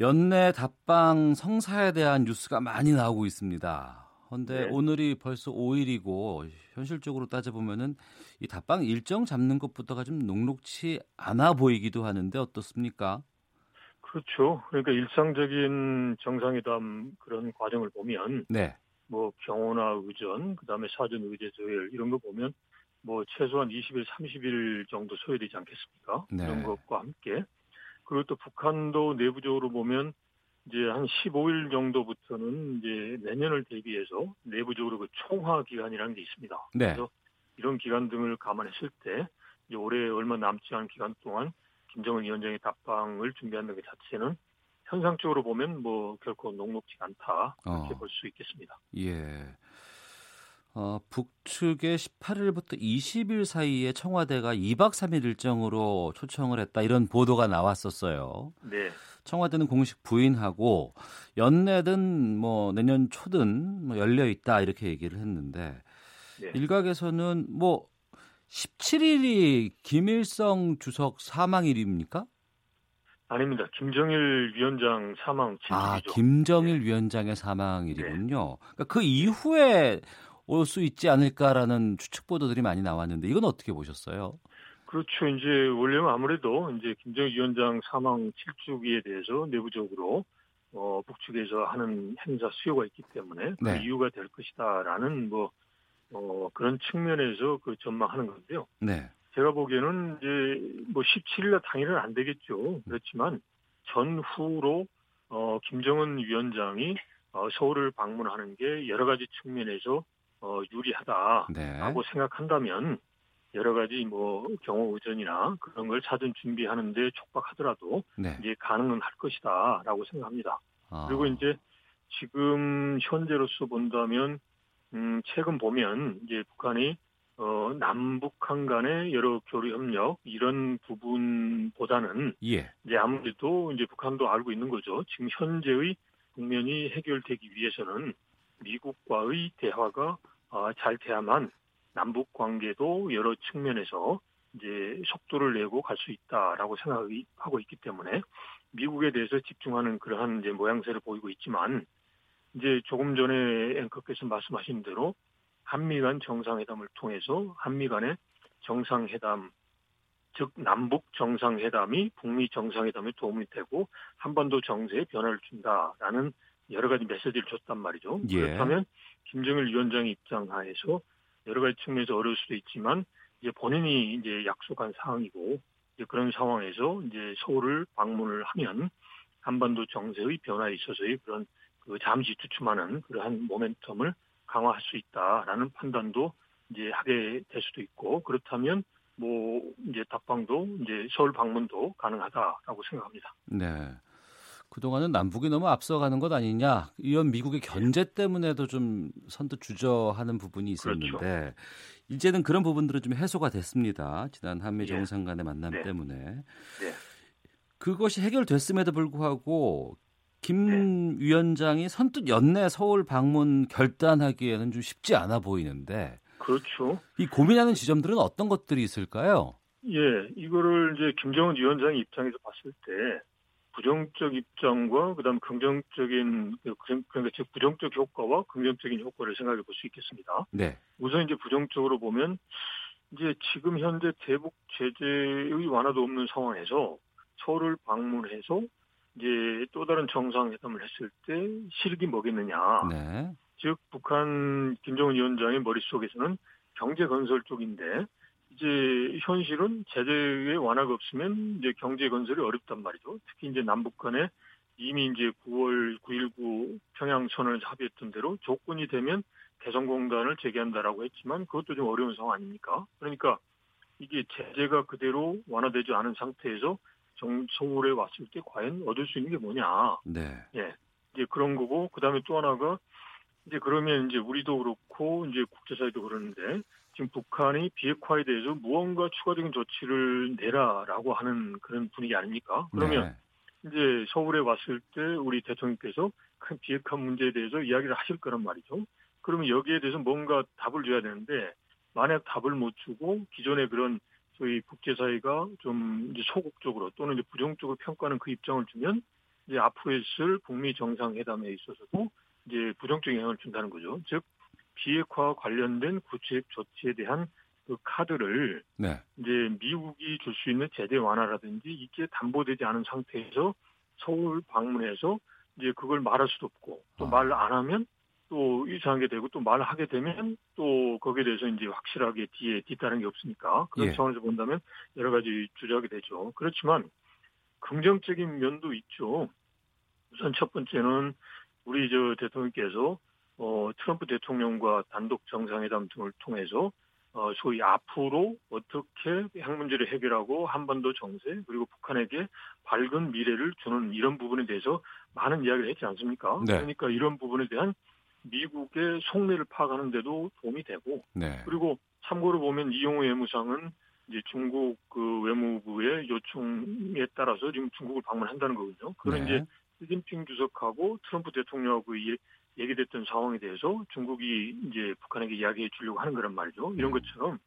연내 답방 성사에 대한 뉴스가 많이 나오고 있습니다. 그런데 네. 오늘이 벌써 5일이고 현실적으로 따져보면은 이 답방 일정 잡는 것부터가 좀 녹록치 않아 보이기도 하는데 어떻습니까? 그렇죠. 그러니까 일상적인 정상회담 그런 과정을 보면 네. 뭐 경호나 의전, 그다음에 사전 의제 조율 이런 거 보면 뭐 최소한 20일, 30일 정도 소요되지 않겠습니까? 네. 이런 것과 함께 그리고 또 북한도 내부적으로 보면 이제 한 15일 정도부터는 이제 내년을 대비해서 내부적으로 그 총화 기간이라는 게 있습니다. 네. 그래서 이런 기간 등을 감안했을 때 이제 올해 얼마 남지 않은 기간 동안 김정은 위원장의 답방을 준비한다는 것 자체는 현상적으로 보면 뭐 결코 녹록지 않다 이렇게 어. 볼수 있겠습니다. 예. 어, 북측에 18일부터 20일 사이에 청와대가 2박 3일 일정으로 초청을 했다 이런 보도가 나왔었어요. 네. 청와대는 공식 부인하고 연내든 뭐 내년 초든 뭐 열려 있다 이렇게 얘기를 했는데 네. 일각에서는 뭐 17일이 김일성 주석 사망일입니까? 아닙니다. 김정일 위원장 사망 7일이죠. 아, 김정일 네. 위원장의 사망일이군요. 네. 그러니까 그 이후에 올 수 있지 않을까라는 추측 보도들이 많이 나왔는데 이건 어떻게 보셨어요? 그렇죠. 이제 원래는 아무래도 이제 김정일 위원장 사망 7주기에 대해서 내부적으로 어, 북측에서 하는 행사 수요가 있기 때문에 그 네. 그 이유가 될 것이다라는 뭐 어, 그런 측면에서 그 전망하는 건데요. 네. 제가 보기에는 이제 뭐 17일 날 당일은 안 되겠죠. 그렇지만 전후로 어, 김정은 위원장이 어, 서울을 방문하는 게 여러 가지 측면에서 어, 유리하다라고 네. 생각한다면 여러 가지 뭐 경호 의전이나 그런 걸 사전 준비하는데 촉박하더라도 네. 이제 가능은 할 것이다라고 생각합니다. 아. 그리고 이제 지금 현재로서 본다면 음, 최근 보면 이제 북한이 어, 남북한 간의 여러 교류 협력 이런 부분보다는 예. 이제 아무래도 이제 북한도 알고 있는 거죠. 지금 현재의 국면이 해결되기 위해서는 미국과의 대화가 어, 잘 돼야만 남북 관계도 여러 측면에서 이제 속도를 내고 갈 수 있다라고 생각하고 있기 때문에 미국에 대해서 집중하는 그러한 이제 모양새를 보이고 있지만 이제 조금 전에 앵커께서 말씀하신 대로 한미 간 정상회담을 통해서 한미 간의 정상회담 즉 남북 정상회담이 북미 정상회담에 도움이 되고 한반도 정세에 변화를 준다라는 여러 가지 메시지를 줬단 말이죠. 예. 그렇다면 김정일 위원장의 입장 하에서 여러 가지 측면에서 어려울 수도 있지만 이제 본인이 이제 약속한 상황이고 이제 그런 상황에서 이제 서울을 방문을 하면 한반도 정세의 변화에 있어서의 그런 그 잠시 주춤하는 그러한 모멘텀을 강화할 수 있다라는 판단도 이제 하게 될 수도 있고 그렇다면 뭐 이제 답방도 이제 서울 방문도 가능하다라고 생각합니다. 네. 그동안은 남북이 너무 앞서가는 것 아니냐 이런 미국의 견제 때문에도 좀 선뜻 주저하는 부분이 있었는데 그렇죠. 이제는 그런 부분들은 좀 해소가 됐습니다. 지난 한미 예. 정상 간의 만남 네. 때문에 네. 그것이 해결됐음에도 불구하고 김 네. 위원장이 선뜻 연내 서울 방문 결단하기에는 좀 쉽지 않아 보이는데 그렇죠. 이 고민하는 지점들은 어떤 것들이 있을까요? 예, 이거를 이제 김정은 위원장 입장에서 봤을 때 부정적 입장과 그다음 긍정적인 그러니까 즉 부정적 효과와 긍정적인 효과를 생각해 볼 수 있겠습니다. 네. 우선 이제 부정적으로 보면 이제 지금 현재 대북 제재의 완화도 없는 상황에서 서울을 방문해서 이제 또 다른 정상회담을 했을 때 실익이 뭐겠느냐. 네. 즉 북한 김정은 위원장의 머릿속에서는 경제 건설 쪽인데 이제 현실은 제재의 완화가 없으면 이제 경제 건설이 어렵단 말이죠. 특히 이제 남북 간에 이미 이제 9월 9.19 평양 선언을 합의했던 대로 조건이 되면 개성공단을 재개한다라고 했지만 그것도 좀 어려운 상황 아닙니까? 그러니까 이게 제재가 그대로 완화되지 않은 상태에서 정, 서울에 왔을 때 과연 얻을 수 있는 게 뭐냐. 네. 예. 이제 그런 거고, 그 다음에 또 하나가, 이제 그러면 이제 우리도 그렇고, 이제 국제사회도 그러는데, 지금 북한이 비핵화에 대해서 무언가 추가적인 조치를 내라라고 하는 그런 분위기 아닙니까? 그러면 네. 이제 서울에 왔을 때 우리 대통령께서 큰 비핵화 문제에 대해서 이야기를 하실 거란 말이죠. 그러면 여기에 대해서 뭔가 답을 줘야 되는데 만약 답을 못 주고 기존의 그런 저희 국제사회가 좀 이제 소극적으로 또는 이제 부정적으로 평가하는 그 입장을 주면 이제 앞으로 있을 북미 정상회담에 있어서도 이제 부정적인 영향을 준다는 거죠. 즉 비핵화 관련된 구체적 조치에 대한 그 카드를 네. 이제 미국이 줄 수 있는 제재 완화라든지 이게 담보되지 않은 상태에서 서울 방문해서 이제 그걸 말할 수도 없고 또 말안 아. 하면 또 이상하게 되고 또 말하게 되면 또 거기에 대해서 이제 확실하게 뒤에 뒤따른 게 없으니까 그런 예. 차원에서 본다면 여러 가지 주저하게 되죠. 그렇지만 긍정적인 면도 있죠. 우선 첫 번째는 우리 저 대통령께서 어 트럼프 대통령과 단독 정상회담 등을 통해서 어 소위 앞으로 어떻게 핵 문제를 해결하고 한반도 정세 그리고 북한에게 밝은 미래를 주는 이런 부분에 대해서 많은 이야기를 했지 않습니까? 네. 그러니까 이런 부분에 대한 미국의 속내를 파악하는 데도 도움이 되고 네. 그리고 참고로 보면 이용호 외무상은 이제 중국 그 외무부의 요청에 따라서 지금 중국을 방문한다는 거거든요. 그런 네. 이제 시진핑 주석하고 트럼프 대통령하고 얘기됐던 상황에 대해서 중국이 이제 북한에게 이야기해 주려고 하는 거란 말이죠. 이런 네. 것처럼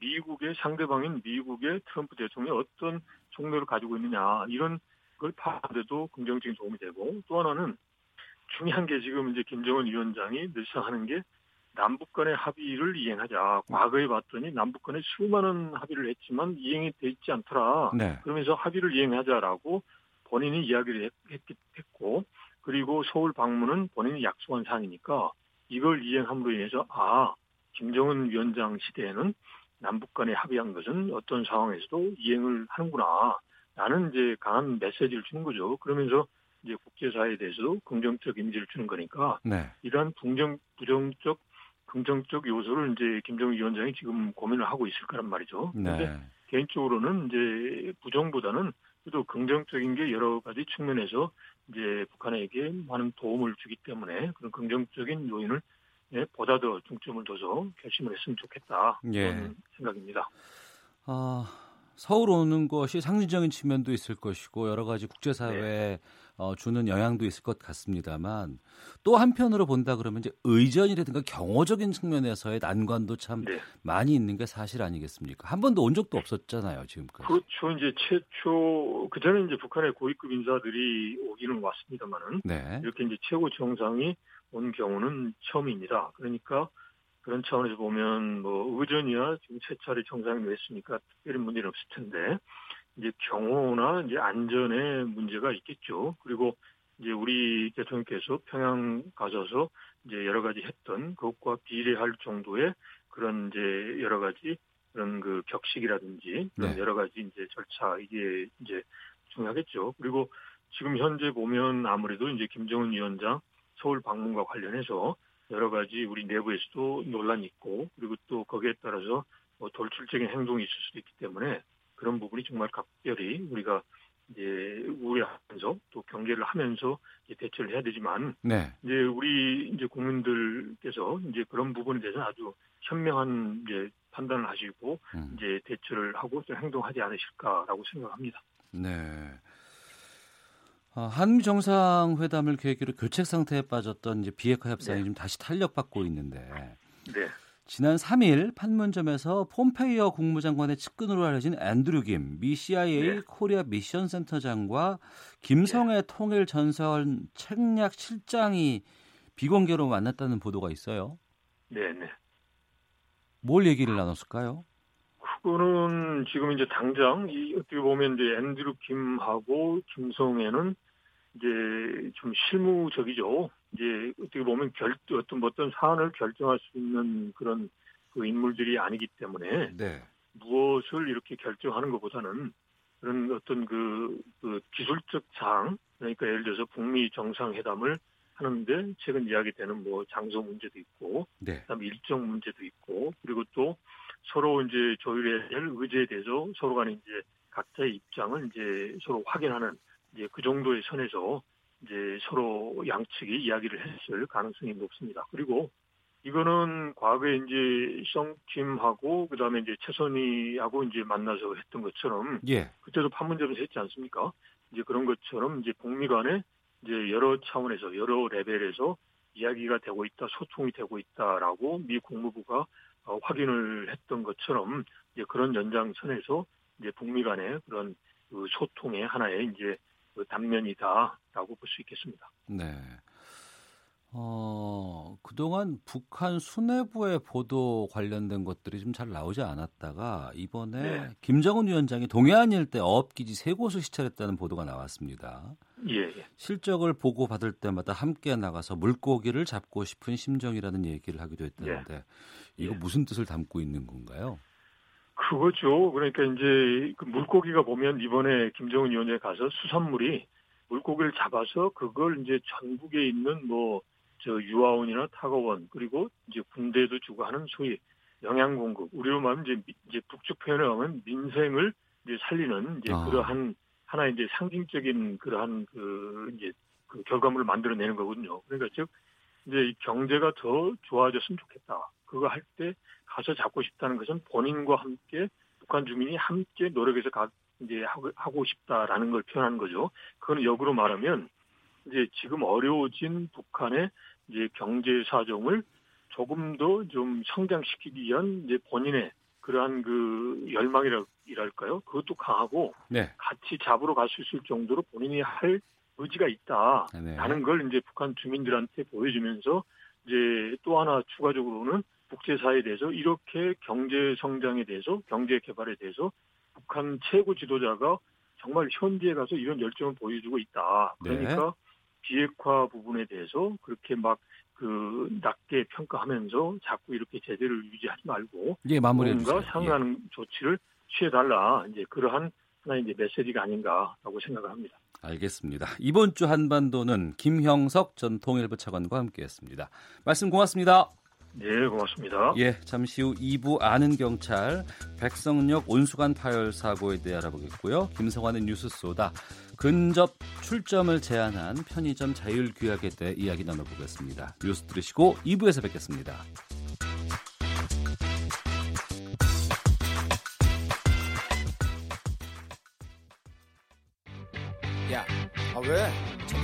미국의 상대방인 미국의 트럼프 대통령이 어떤 속내를 가지고 있느냐 이런 걸 파악하는데도 긍정적인 도움이 되고 또 하나는 중요한 게 지금 이제 김정은 위원장이 늘상 하는 게 남북 간의 합의를 이행하자. 과거에 봤더니 남북 간에 수많은 합의를 했지만 이행이 돼 있지 않더라. 네. 그러면서 합의를 이행하자라고 본인이 이야기를 했, 했고 그리고 서울 방문은 본인이 약속한 사항이니까 이걸 이행함으로 인해서 아 김정은 위원장 시대에는 남북 간에 합의한 것은 어떤 상황에서도 이행을 하는구나. 라는 이제 강한 메시지를 주는 거죠. 그러면서 이제 국제사회에 대해서도 긍정적 이미지를 주는 거니까 네. 이러한 부정 부정적 긍정적 요소를 이제 김정은 위원장이 지금 고민을 하고 있을 거란 말이죠. 네. 근데 개인적으로는 이제 부정보다는 또 긍정적인 게 여러 가지 측면에서 이제 북한에게 많은 도움을 주기 때문에 그런 긍정적인 요인을 예, 보다 더 중점을 둬서 결심을 했으면 좋겠다 예. 그런 생각입니다. 아 서울 오는 것이 상징적인 측면도 있을 것이고 여러 가지 국제사회에 네. 어, 주는 영향도 있을 것 같습니다만 또 한편으로 본다 그러면 이제 의전이라든가 경호적인 측면에서의 난관도 참 네. 많이 있는 게 사실 아니겠습니까? 한 번도 온 적도 없었잖아요 지금까지. 그렇죠. 이제 최초 그 전에 이제 북한의 고위급 인사들이 오기는 왔습니다만은 네. 이렇게 이제 최고 정상이 온 경우는 처음입니다. 그러니까 그런 차원에서 보면 뭐 의전이야 지금 세 차례 정상이 됐으니까 특별히 문제는 없을 텐데 이제 경호나 이제 안전에 문제가 있겠죠. 그리고 이제 우리 대통령께서 평양 가셔서 이제 여러 가지 했던 그것과 비례할 정도의 그런 이제 여러 가지 그런 그 격식이라든지 그런 네. 여러 가지 이제 절차 이게 이제 중요하겠죠. 그리고 지금 현재 보면 아무래도 이제 김정은 위원장 서울 방문과 관련해서 여러 가지 우리 내부에서도 논란이 있고 그리고 또 거기에 따라서 뭐 돌출적인 행동이 있을 수도 있기 때문에 그런 부분이 정말 각별히 우리가 이제 우려하면서 또 경계를 하면서 이제 대처를 해야 되지만 네. 이제 우리 이제 국민들께서 이제 그런 부분에 대해서 아주 현명한 이제 판단을 하시고 음. 이제 대처를 하고 행동하지 않으실까라고 생각합니다. 네. 아, 한미 정상회담을 계기로 교책 상태에 빠졌던 이제 비핵화 협상이 네. 좀 다시 탄력받고 있는데 네. 지난 3일 판문점에서 폼페이오 국무장관의 측근으로 알려진 앤드류 김, 미 CIA 네. Korea Mission Center장과 김성혜 네. 통일 전선 책략 실장이 비공개로 만났다는 보도가 있어요. 네, 네. 뭘 얘기를 나눴을까요? 그거는 지금 이제 당장 이 어떻게 보면 이제 앤드류 김하고 김성혜는 이제 좀 실무적이죠. 이제 어떻게 보면 결 어떤 어떤 사안을 결정할 수 있는 그런 그 인물들이 아니기 때문에 네. 무엇을 이렇게 결정하는 것보다는 그런 어떤 그, 그 기술적 사항 그러니까 예를 들어서 북미 정상회담을 하는데 최근 이야기되는 뭐 장소 문제도 있고 네. 그다음 일정 문제도 있고 그리고 또 서로 이제 조율해야 될 의제에 대해서 서로 간에 이제 각자의 입장을 이제 서로 확인하는 이제 그 정도의 선에서 이제 서로 양측이 이야기를 했을 가능성이 높습니다. 그리고 이거는 과거에 이제 성팀하고 그다음에 이제 최선희하고 이제 만나서 했던 것처럼 예. 그때도 판문점에서 했지 않습니까? 이제 그런 것처럼 이제 북미 간에 이제 여러 차원에서 여러 레벨에서 이야기가 되고 있다, 소통이 되고 있다라고 미 국무부가 어, 확인을 했던 것처럼 이제 그런 연장선에서 이제 북미 간의 그런 그 소통의 하나의 이제 그 단면이다라고 볼 수 있겠습니다. 네. 어, 그동안 북한 수뇌부의 보도 관련된 것들이 좀 잘 나오지 않았다가 이번에 네. 김정은 위원장이 동해안 일대 어업기지 세 곳을 시찰했다는 보도가 나왔습니다. 예, 예. 실적을 보고 받을 때마다 함께 나가서 물고기를 잡고 싶은 심정이라는 얘기를 하기도 했다는데 예. 이거 예. 무슨 뜻을 담고 있는 건가요? 그거죠. 그러니까 이제 그 물고기가 보면 이번에 김정은 위원장이 가서 수산물이 물고기를 잡아서 그걸 이제 전국에 있는 뭐 저 유아원이나 타거원 그리고 이제 군대도 주고 하는 소위 영양 공급 우리로 말하면 이제 이제 북쪽 표현을 하면 민생을 이제 살리는 이제 아. 그러한 하나 이제 상징적인 그러한 그 이제 그 결과물을 만들어내는 거거든요. 그러니까 즉 이제 경제가 더 좋아졌으면 좋겠다. 그거 할 때 가서 잡고 싶다는 것은 본인과 함께 북한 주민이 함께 노력해서 가, 이제 하고, 하고 싶다라는 걸 표현하는 거죠. 그거는 역으로 말하면 이제 지금 어려워진 북한의 이제 경제 사정을 조금 더 좀 성장시키기 위한 이제 본인의 그러한 그 열망이랄까요? 그것도 강하고 네. 같이 잡으러 갈 수 있을 정도로 본인이 할 의지가 있다라는 네. 걸 이제 북한 주민들한테 보여주면서 이제 또 하나 추가적으로는 국제사회에 대해서 이렇게 경제 성장에 대해서 경제 개발에 대해서 북한 최고 지도자가 정말 현지에 가서 이런 열정을 보여주고 있다. 네. 그러니까 네. 비핵화 부분에 대해서 그렇게 막 그 낮게 평가하면서 자꾸 이렇게 제대를 유지하지 말고 예, 뭔가 상응하는 예. 조치를 취해달라 이제 그러한 하나의 이제 메시지가 아닌가라고 생각을 합니다. 알겠습니다. 이번 주 한반도는 김형석 전 통일부 차관과 함께했습니다. 말씀 고맙습니다. 네, 고맙습니다. 예, 잠시 후 2부 아는 경찰 백성역 온수관 파열 사고에 대해 알아보겠고요. 김성환의 뉴스 쏘다 근접 출점을 제한한 편의점 자율 규약에 대해 이야기 나눠보겠습니다. 뉴스 들으시고 2부에서 뵙겠습니다. 야, 아 왜?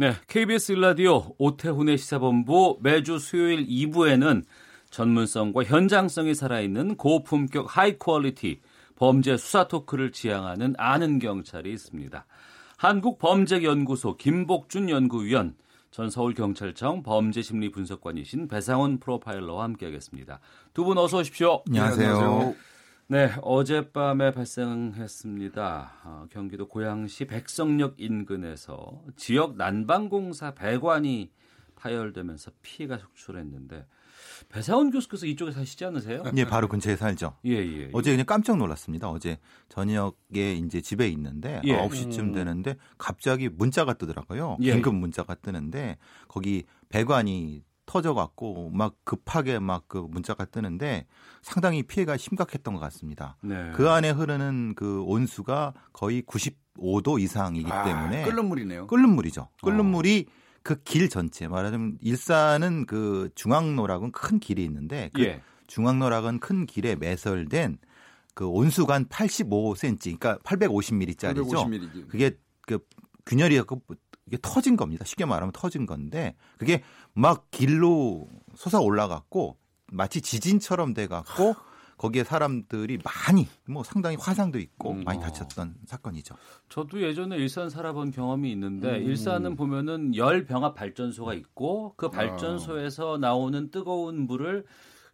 네, KBS 일라디오 오태훈의 시사본부 매주 수요일 2부에는 전문성과 현장성이 살아있는 고품격 high quality 범죄 수사 토크를 지향하는 아는 경찰이 있습니다. 한국범죄연구소 김복준 연구위원, 전 서울경찰청 범죄심리분석관이신 배상훈 프로파일러와 함께하겠습니다. 두 분 어서 오십시오. 안녕하세요. 네, 어젯밤에 발생했습니다. 어, 경기도 고양시 백석역 인근에서 지역 난방공사 배관이 파열되면서 피해가 속출했는데 배사원 교수께서 이쪽에 사시지 않으세요? 예, 바로 근처에 살죠. 예, 예, 예. 어제 그냥 깜짝 놀랐습니다. 어제 저녁에 이제 집에 있는데 예. 9시쯤 음. 되는데 갑자기 문자가 뜨더라고요. 예. 긴급 문자가 뜨는데 거기 배관이 터져갖고 막 급하게 막 그 문자가 뜨는데 상당히 피해가 심각했던 것 같습니다. 네. 그 안에 흐르는 그 온수가 거의 95도 이상이기 아, 때문에 끓는 물이네요. 끓는 물이죠. 끓는 어. 물이 그 길 전체 말하자면 일산은 그 중앙노락은 큰 길이 있는데 그 예. 중앙노락은 큰 길에 매설된 그 온수관 85cm, 그러니까 850mm짜리죠. 850mm. 그게 그 균열이 갖고 이게 터진 겁니다. 쉽게 말하면 터진 건데 그게 막 길로 솟아 올라갔고 마치 지진처럼 돼 갖고 거기에 사람들이 많이 뭐 상당히 화상도 있고 음. 많이 다쳤던 사건이죠. 저도 예전에 일산 살아본 경험이 있는데 음. 일산은 보면은 열 병합 발전소가 있고 그 발전소에서 나오는 뜨거운 물을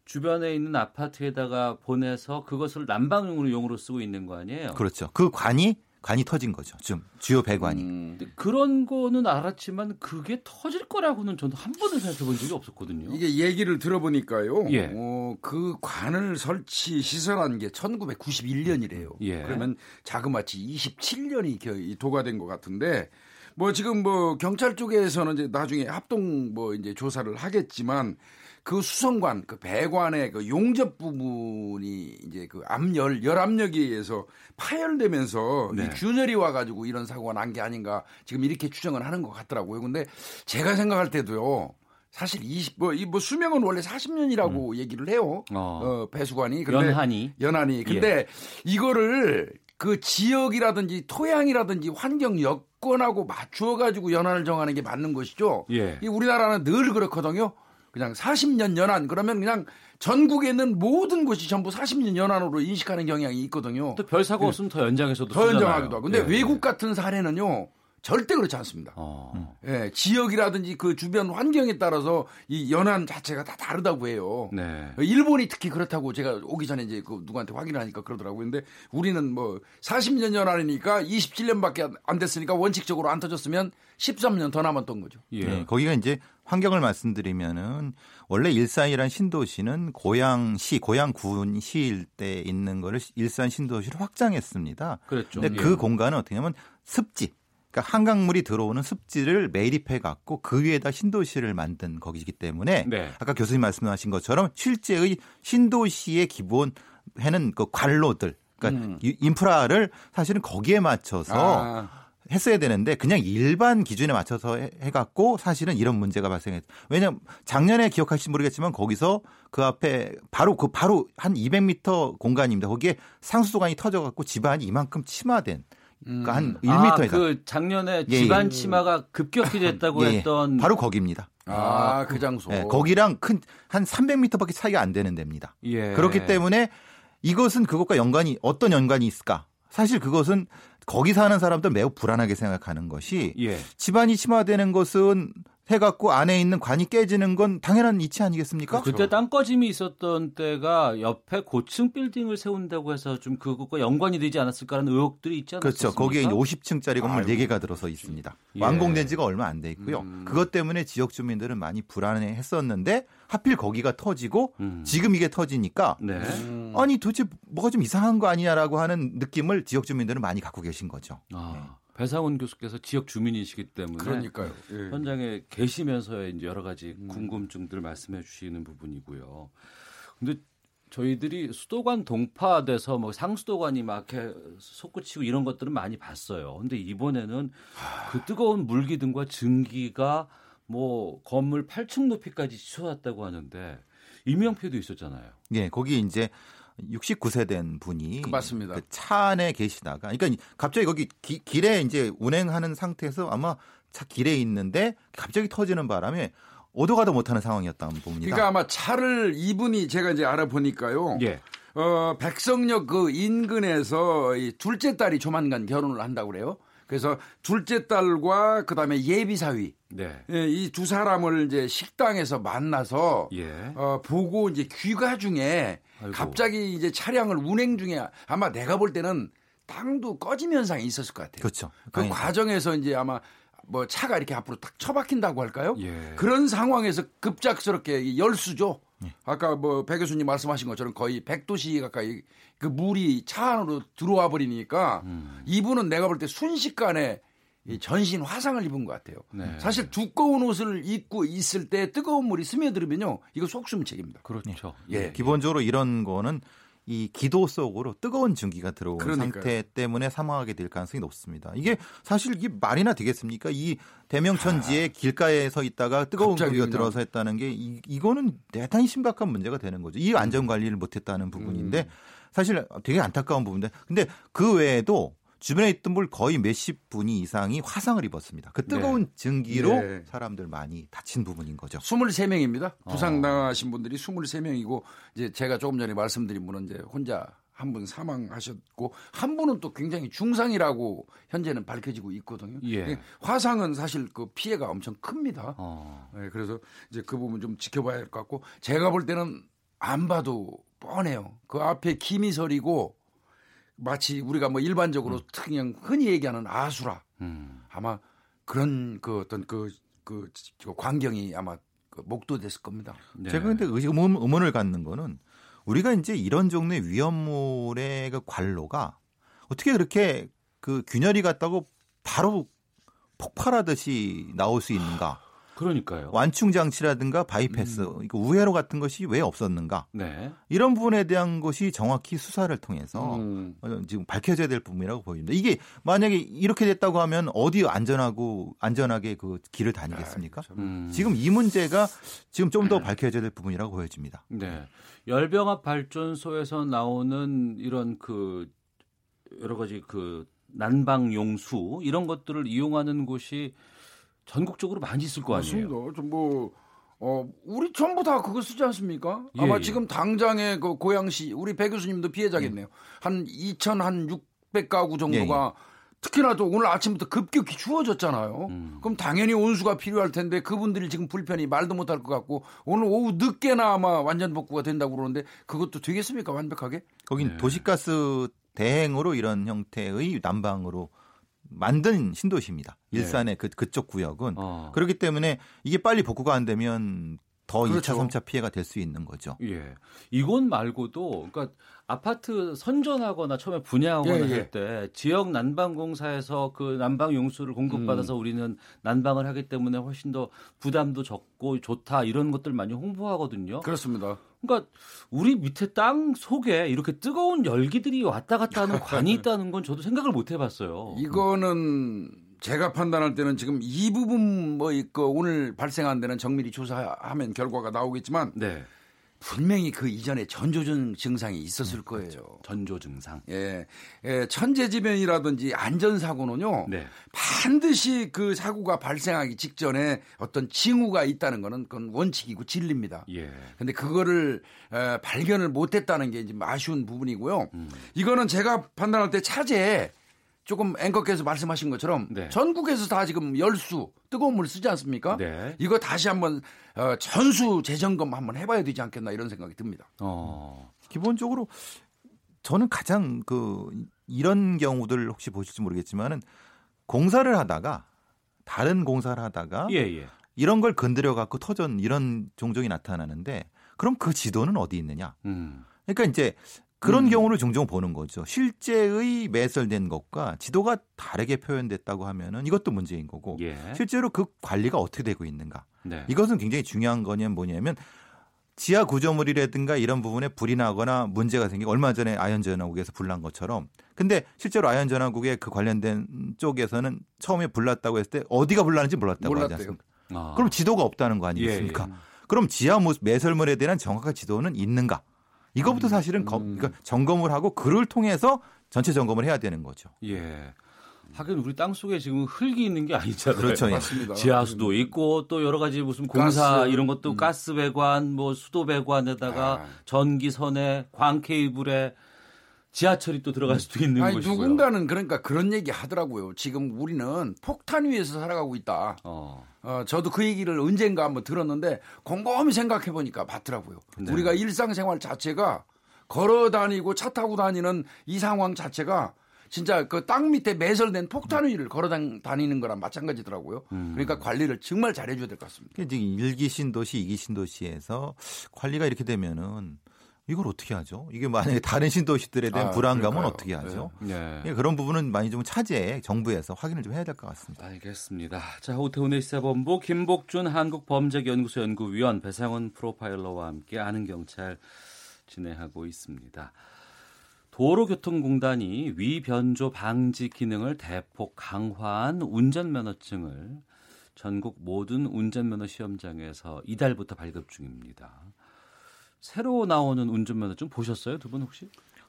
주변에 있는 아파트에다가 보내서 그것을 난방용으로 용으로 쓰고 있는 거 아니에요? 그렇죠. 그 관이 관이 터진 거죠. 지금 주요 배관이. 음. 그런 거는 알았지만 그게 터질 거라고는 저는 한 번도 생각해 본 적이 없었거든요. 이게 얘기를 들어보니까요. 예. 어, 그 관을 설치 시설한 게 1991년이래요. 예. 그러면 자그마치 27년이 도가된 것 같은데 뭐 지금 뭐 경찰 쪽에서는 이제 나중에 합동 뭐 이제 조사를 하겠지만 그 수성관, 그 배관의 그 용접 부분이 이제 그 압열, 열압력에 의해서 파열되면서 네. 균열이 와가지고 이런 사고가 난 게 아닌가 지금 이렇게 추정을 하는 것 같더라고요. 근데 제가 생각할 때도요. 사실 20, 뭐, 이 뭐 수명은 원래 40년이라고 음. 얘기를 해요. 어. 어, 배수관이. 근데 연한이. 연한이. 근데 예. 이거를 그 지역이라든지 토양이라든지 환경 여건하고 맞추어 가지고 연한을 정하는 게 맞는 것이죠. 예. 이 우리나라는 늘 그렇거든요. 그냥 40년 연한 그러면 그냥 전국에 있는 모든 곳이 전부 40년 연한으로 인식하는 경향이 있거든요. 또 별 사고 네. 없으면 더 연장해서도 더 연장하기도 하고. 근데 네. 외국 같은 사례는요. 절대 그렇지 않습니다. 어. 예, 지역이라든지 그 주변 환경에 따라서 이 연한 자체가 다 다르다고 해요. 네. 일본이 특히 그렇다고 제가 오기 전에 이제 그 누구한테 확인하니까 그러더라고요. 근데 우리는 뭐 40년 연한이니까 27년밖에 안 됐으니까 원칙적으로 안 터졌으면 13년 더 남았던 거죠. 예. 네, 거기가 이제 환경을 말씀드리면은 원래 일산이란 신도시는 고양시, 고양군시일 때 있는 거를 일산 신도시로 확장했습니다. 그렇죠. 근데 그 예. 그 공간은 어떻게 하면 습지, 그러니까 한강물이 들어오는 습지를 매립해 갖고 그 위에다 신도시를 만든 거기이기 때문에 네. 아까 교수님 말씀하신 것처럼 실제의 신도시의 기본 해는 그 관로들 그러니까 음. 인프라를 사실은 거기에 맞춰서 아. 했어야 되는데 그냥 일반 기준에 맞춰서 해 갖고 사실은 이런 문제가 발생했. 왜냐면 작년에 기억하실지 모르겠지만 거기서 그 앞에 바로 그 바로 한 200m 공간입니다. 거기에 상수도관이 터져 갖고 집안이 이만큼 침하된 그러니까 한 1m에다. 아, 그 작년에 예, 예. 집안 치마가 급격히 됐다고 <laughs> 예, 예, 했던 바로 거기입니다. 아, 그 장소. 네, 거기랑 큰 한 300m밖에 차이가 안 되는 데입니다. 예. 그렇기 때문에 이것은 그것과 연관이 어떤 연관이 있을까? 사실 그것은 거기 사는 사람들 매우 불안하게 생각하는 것이 예. 집안이 침하되는 것은 해갖고 안에 있는 관이 깨지는 건 당연한 이치 아니겠습니까? 그때 땅꺼짐이 있었던 때가 옆에 고층 빌딩을 세운다고 해서 좀 그것과 연관이 되지 않았을까라는 의혹들이 있지 않습니까 그렇죠. 거기에 50층짜리 건물 아이고. 4개가 들어서 있습니다. 예. 완공된 지가 얼마 안 돼 있고요. 음. 그것 때문에 지역 주민들은 많이 불안해 했었는데 하필 거기가 터지고 음. 지금 이게 터지니까 네. 음. 아니 도대체 뭐가 좀 이상한 거 아니냐라고 하는 느낌을 지역 주민들은 많이 갖고 계신 거죠. 아. 네. 배상훈 교수께서 지역 주민이시기 때문에 그러니까요. 예. 현장에 계시면서 이제 여러 가지 음. 궁금증들 말씀해 주시는 부분이고요. 근데 저희들이 수도관 동파돼서 뭐 상수도관이 막 이렇게 솟구치고 이런 것들은 많이 봤어요. 근데 이번에는 그 뜨거운 물기둥과 증기가 뭐 건물 8층 높이까지 치솟았다고 하는데 이명표도 있었잖아요. 예, 거기 이제 69세 된 분이 그 맞습니다. 그 차 안에 계시다가 그러니까 갑자기 거기 기, 길에 이제 운행하는 상태에서 아마 차 길에 있는데 갑자기 터지는 바람에 오도 가도 못하는 상황이었다는 봅니다. 그러니까 아마 차를 이분이 제가 이제 알아보니까요. 예. 어, 백성역 그 인근에서 이 둘째 딸이 조만간 결혼을 한다고 그래요. 그래서 둘째 딸과 그다음에 예비 사위 네. 예, 이두 사람을 이제 식당에서 만나서 예. 어, 보고 이제 귀가 중에 아이고. 갑자기 이제 차량을 운행 중에 아마 내가 볼 때는 땅도 꺼짐 현상이 있었을 것 같아요. 그렇죠. 그 과정에서 이제 아마 뭐 차가 이렇게 앞으로 딱 처박힌다고 할까요? 예. 그런 상황에서 급작스럽게 열수죠. 예. 아까 뭐 배 교수님 말씀하신 것처럼 거의 100도씨 가까이 그 물이 차 안으로 들어와 버리니까 음. 이분은 내가 볼 때 순식간에 이 전신 화상을 입은 것 같아요. 네. 사실 두꺼운 옷을 입고 있을 때 뜨거운 물이 스며들으면요, 이거 속수무책입니다. 그렇죠. 예. 기본적으로 이런 거는 이 기도 속으로 뜨거운 증기가 들어온 그러니까요. 상태 때문에 사망하게 될 가능성이 높습니다. 이게 사실 이게 말이나 되겠습니까? 이 대명천지에 아. 길가에 서 있다가 뜨거운 공기가 들어서 했다는 게 이, 이거는 대단히 심각한 문제가 되는 거죠. 이 안전 관리를 못했다는 부분인데 음. 사실 되게 안타까운 부분인데 근데 그 외에도 주변에 있던 분 거의 몇십 분이 이상이 화상을 입었습니다. 그 뜨거운 네. 증기로 네. 사람들 많이 다친 부분인 거죠. 23명입니다. 부상당하신 분들이 23명이고 이제 제가 조금 전에 말씀드린 분은 이제 혼자 한분 사망하셨고 한 분은 또 굉장히 중상이라고 현재는 밝혀지고 있거든요. 예. 화상은 사실 그 피해가 엄청 큽니다. 어. 네, 그래서 이제 그 부분 좀 지켜봐야 할 것 같고 제가 볼 때는 안 봐도 뻔해요. 그 앞에 김이설이고 마치 우리가 뭐 일반적으로 음. 그냥 흔히 얘기하는 아수라 음. 아마 그런 그 어떤 그, 그, 그 광경이 아마 그 목도됐을 겁니다. 네. 제가 근데 의문, 의문을 갖는 거는 우리가 이제 이런 종류의 위험물의 그 관로가 어떻게 그렇게 그 균열이 같다고 바로 폭발하듯이 나올 수 있는가? 그러니까요. 완충 장치라든가 바이패스, 음. 우회로 같은 것이 왜 없었는가? 네. 이런 부분에 대한 것이 정확히 수사를 통해서 음. 어, 지금 밝혀져야 될 부분이라고 보입니다. 이게 만약에 이렇게 됐다고 하면 어디 안전하고 안전하게 그 길을 다니겠습니까? 아, 음. 지금 이 문제가 지금 좀 더 밝혀져야 될 부분이라고 보여집니다. 네. 열병합 발전소에서 나오는 이런 그 여러 가지 그 난방 용수 이런 것들을 이용하는 곳이 전국적으로 많이 있을 거 아니에요. 맞습니다. 뭐 어, 우리 전부 다 그거 쓰지 않습니까? 예, 아마 예. 지금 당장의 그 고양시 우리 배 교수님도 피해자겠네요. 예. 한 2,600 가구 정도가 예, 예. 특히나 또 오늘 아침부터 급격히 추워졌잖아요. 음. 그럼 당연히 온수가 필요할 텐데 그분들이 지금 불편이 말도 못할 것 같고 오늘 오후 늦게나 아마 완전 복구가 된다고 그러는데 그것도 되겠습니까 완벽하게? 거긴 네. 도시가스 대행으로 이런 형태의 난방으로 만든 신도시입니다. 네. 일산의 네. 그 그쪽 구역은 어. 그렇기 때문에 이게 빨리 복구가 안 되면 더 그렇죠. 2차, 3차 피해가 될 수 있는 거죠. 예. 이곳 말고도 그러니까 아파트 선전하거나 처음에 분양하거나 예, 예. 할때 지역 난방공사에서 그 난방 용수를 공급받아서 음. 우리는 난방을 하기 때문에 훨씬 더 부담도 적고 좋다 이런 것들 많이 홍보하거든요. 그렇습니다. 그러니까 우리 밑에 땅 속에 이렇게 뜨거운 열기들이 왔다 갔다 하는 <laughs> 관이 있다는 건 저도 생각을 못 해봤어요. 이거는 제가 판단할 때는 지금 이 부분 뭐 있고 오늘 발생한 데는 정밀히 조사하면 결과가 나오겠지만 네. 분명히 그 이전에 전조증 증상이 있었을 음, 거예요. 그렇죠. 전조 증상. 예. 예 천재지변이라든지 안전사고는요. 네. 반드시 그 사고가 발생하기 직전에 어떤 징후가 있다는 거는 그건 원칙이고 진리입니다. 예. 근데 그거를 에, 발견을 못 했다는 게좀 아쉬운 부분이고요. 음. 이거는 제가 판단할 때 차제에 조금 앵커께서 말씀하신 것처럼 네. 전국에서 다 지금 열수 뜨거운 물 쓰지 않습니까? 네. 이거 다시 한번 어, 전수 재점검 한번 해봐야 되지 않겠나 이런 생각이 듭니다. 어. 기본적으로 저는 가장 그 이런 경우들 혹시 보실지 모르겠지만은 공사를 하다가 다른 공사를 하다가 예, 예. 이런 걸 건드려 갖고 터전 이런 종종이 나타나는데 그럼 그 지도는 어디 있느냐? 음. 그러니까 이제 그런 음. 경우를 종종 보는 거죠. 실제의 매설된 것과 지도가 다르게 표현됐다고 하면은 이것도 문제인 거고 예. 실제로 그 관리가 어떻게 되고 있는가. 네. 이것은 굉장히 중요한 거냐면 뭐냐면 지하 구조물이라든가 이런 부분에 불이 나거나 문제가 생기고 얼마 전에 아현전화국에서 불난 것처럼 근데 실제로 아현전화국에 그 관련된 쪽에서는 처음에 불났다고 했을 때 어디가 불났는지 몰랐다고 몰랐대요. 하지 않습니까? 아. 그럼 지도가 없다는 거 아니겠습니까? 예, 예. 그럼 지하 매설물에 대한 정확한 지도는 있는가? 이것부터 음, 사실은 음. 그러니까 점검을 하고 그를 통해서 전체 점검을 해야 되는 거죠. 예. 하긴 우리 땅 속에 지금 흙이 있는 게 아니잖아요. 그렇죠. 예. 맞습니다. 지하수도 있고 또 여러 가지 무슨 공사 가스. 이런 것도 음. 가스 배관, 뭐 수도 배관에다가 아. 전기선에 광 케이블에 지하철이 또 들어갈 수도 있는 아니, 것이고요. 누군가는 그러니까 그런 얘기 하더라고요. 지금 우리는 폭탄 위에서 살아가고 있다. 어. 어 저도 그 얘기를 언젠가 한번 들었는데 곰곰이 생각해 보니까 맞더라고요. 네. 우리가 일상생활 자체가 걸어 다니고 차 타고 다니는 이 상황 자체가 진짜 그 땅 밑에 매설된 폭탄 위를 걸어 다니는 거랑 마찬가지더라고요. 음. 그러니까 관리를 정말 잘해줘야 될 것 같습니다. 지금 일기 신도시, 이기 신도시에서 관리가 이렇게 되면은 이걸 어떻게 하죠? 이게 만약에 다른 신도시들에 대한 아, 불안감은 그럴까요? 어떻게 하죠? 네. 네. 그런 부분은 많이 좀 차지해 정부에서 확인을 좀 해야 될 것 같습니다. 알겠습니다. 자, 오태훈의 시사본부 김복준 한국범죄연구소 연구위원 배상훈 프로파일러와 함께 아는 경찰 진행하고 있습니다. 도로교통공단이 위변조 방지 기능을 대폭 강화한 운전면허증을 전국 모든 운전면허 시험장에서 이달부터 발급 중입니다. 새로 나오는 운전면허증 보셨어요? 두 분 혹시?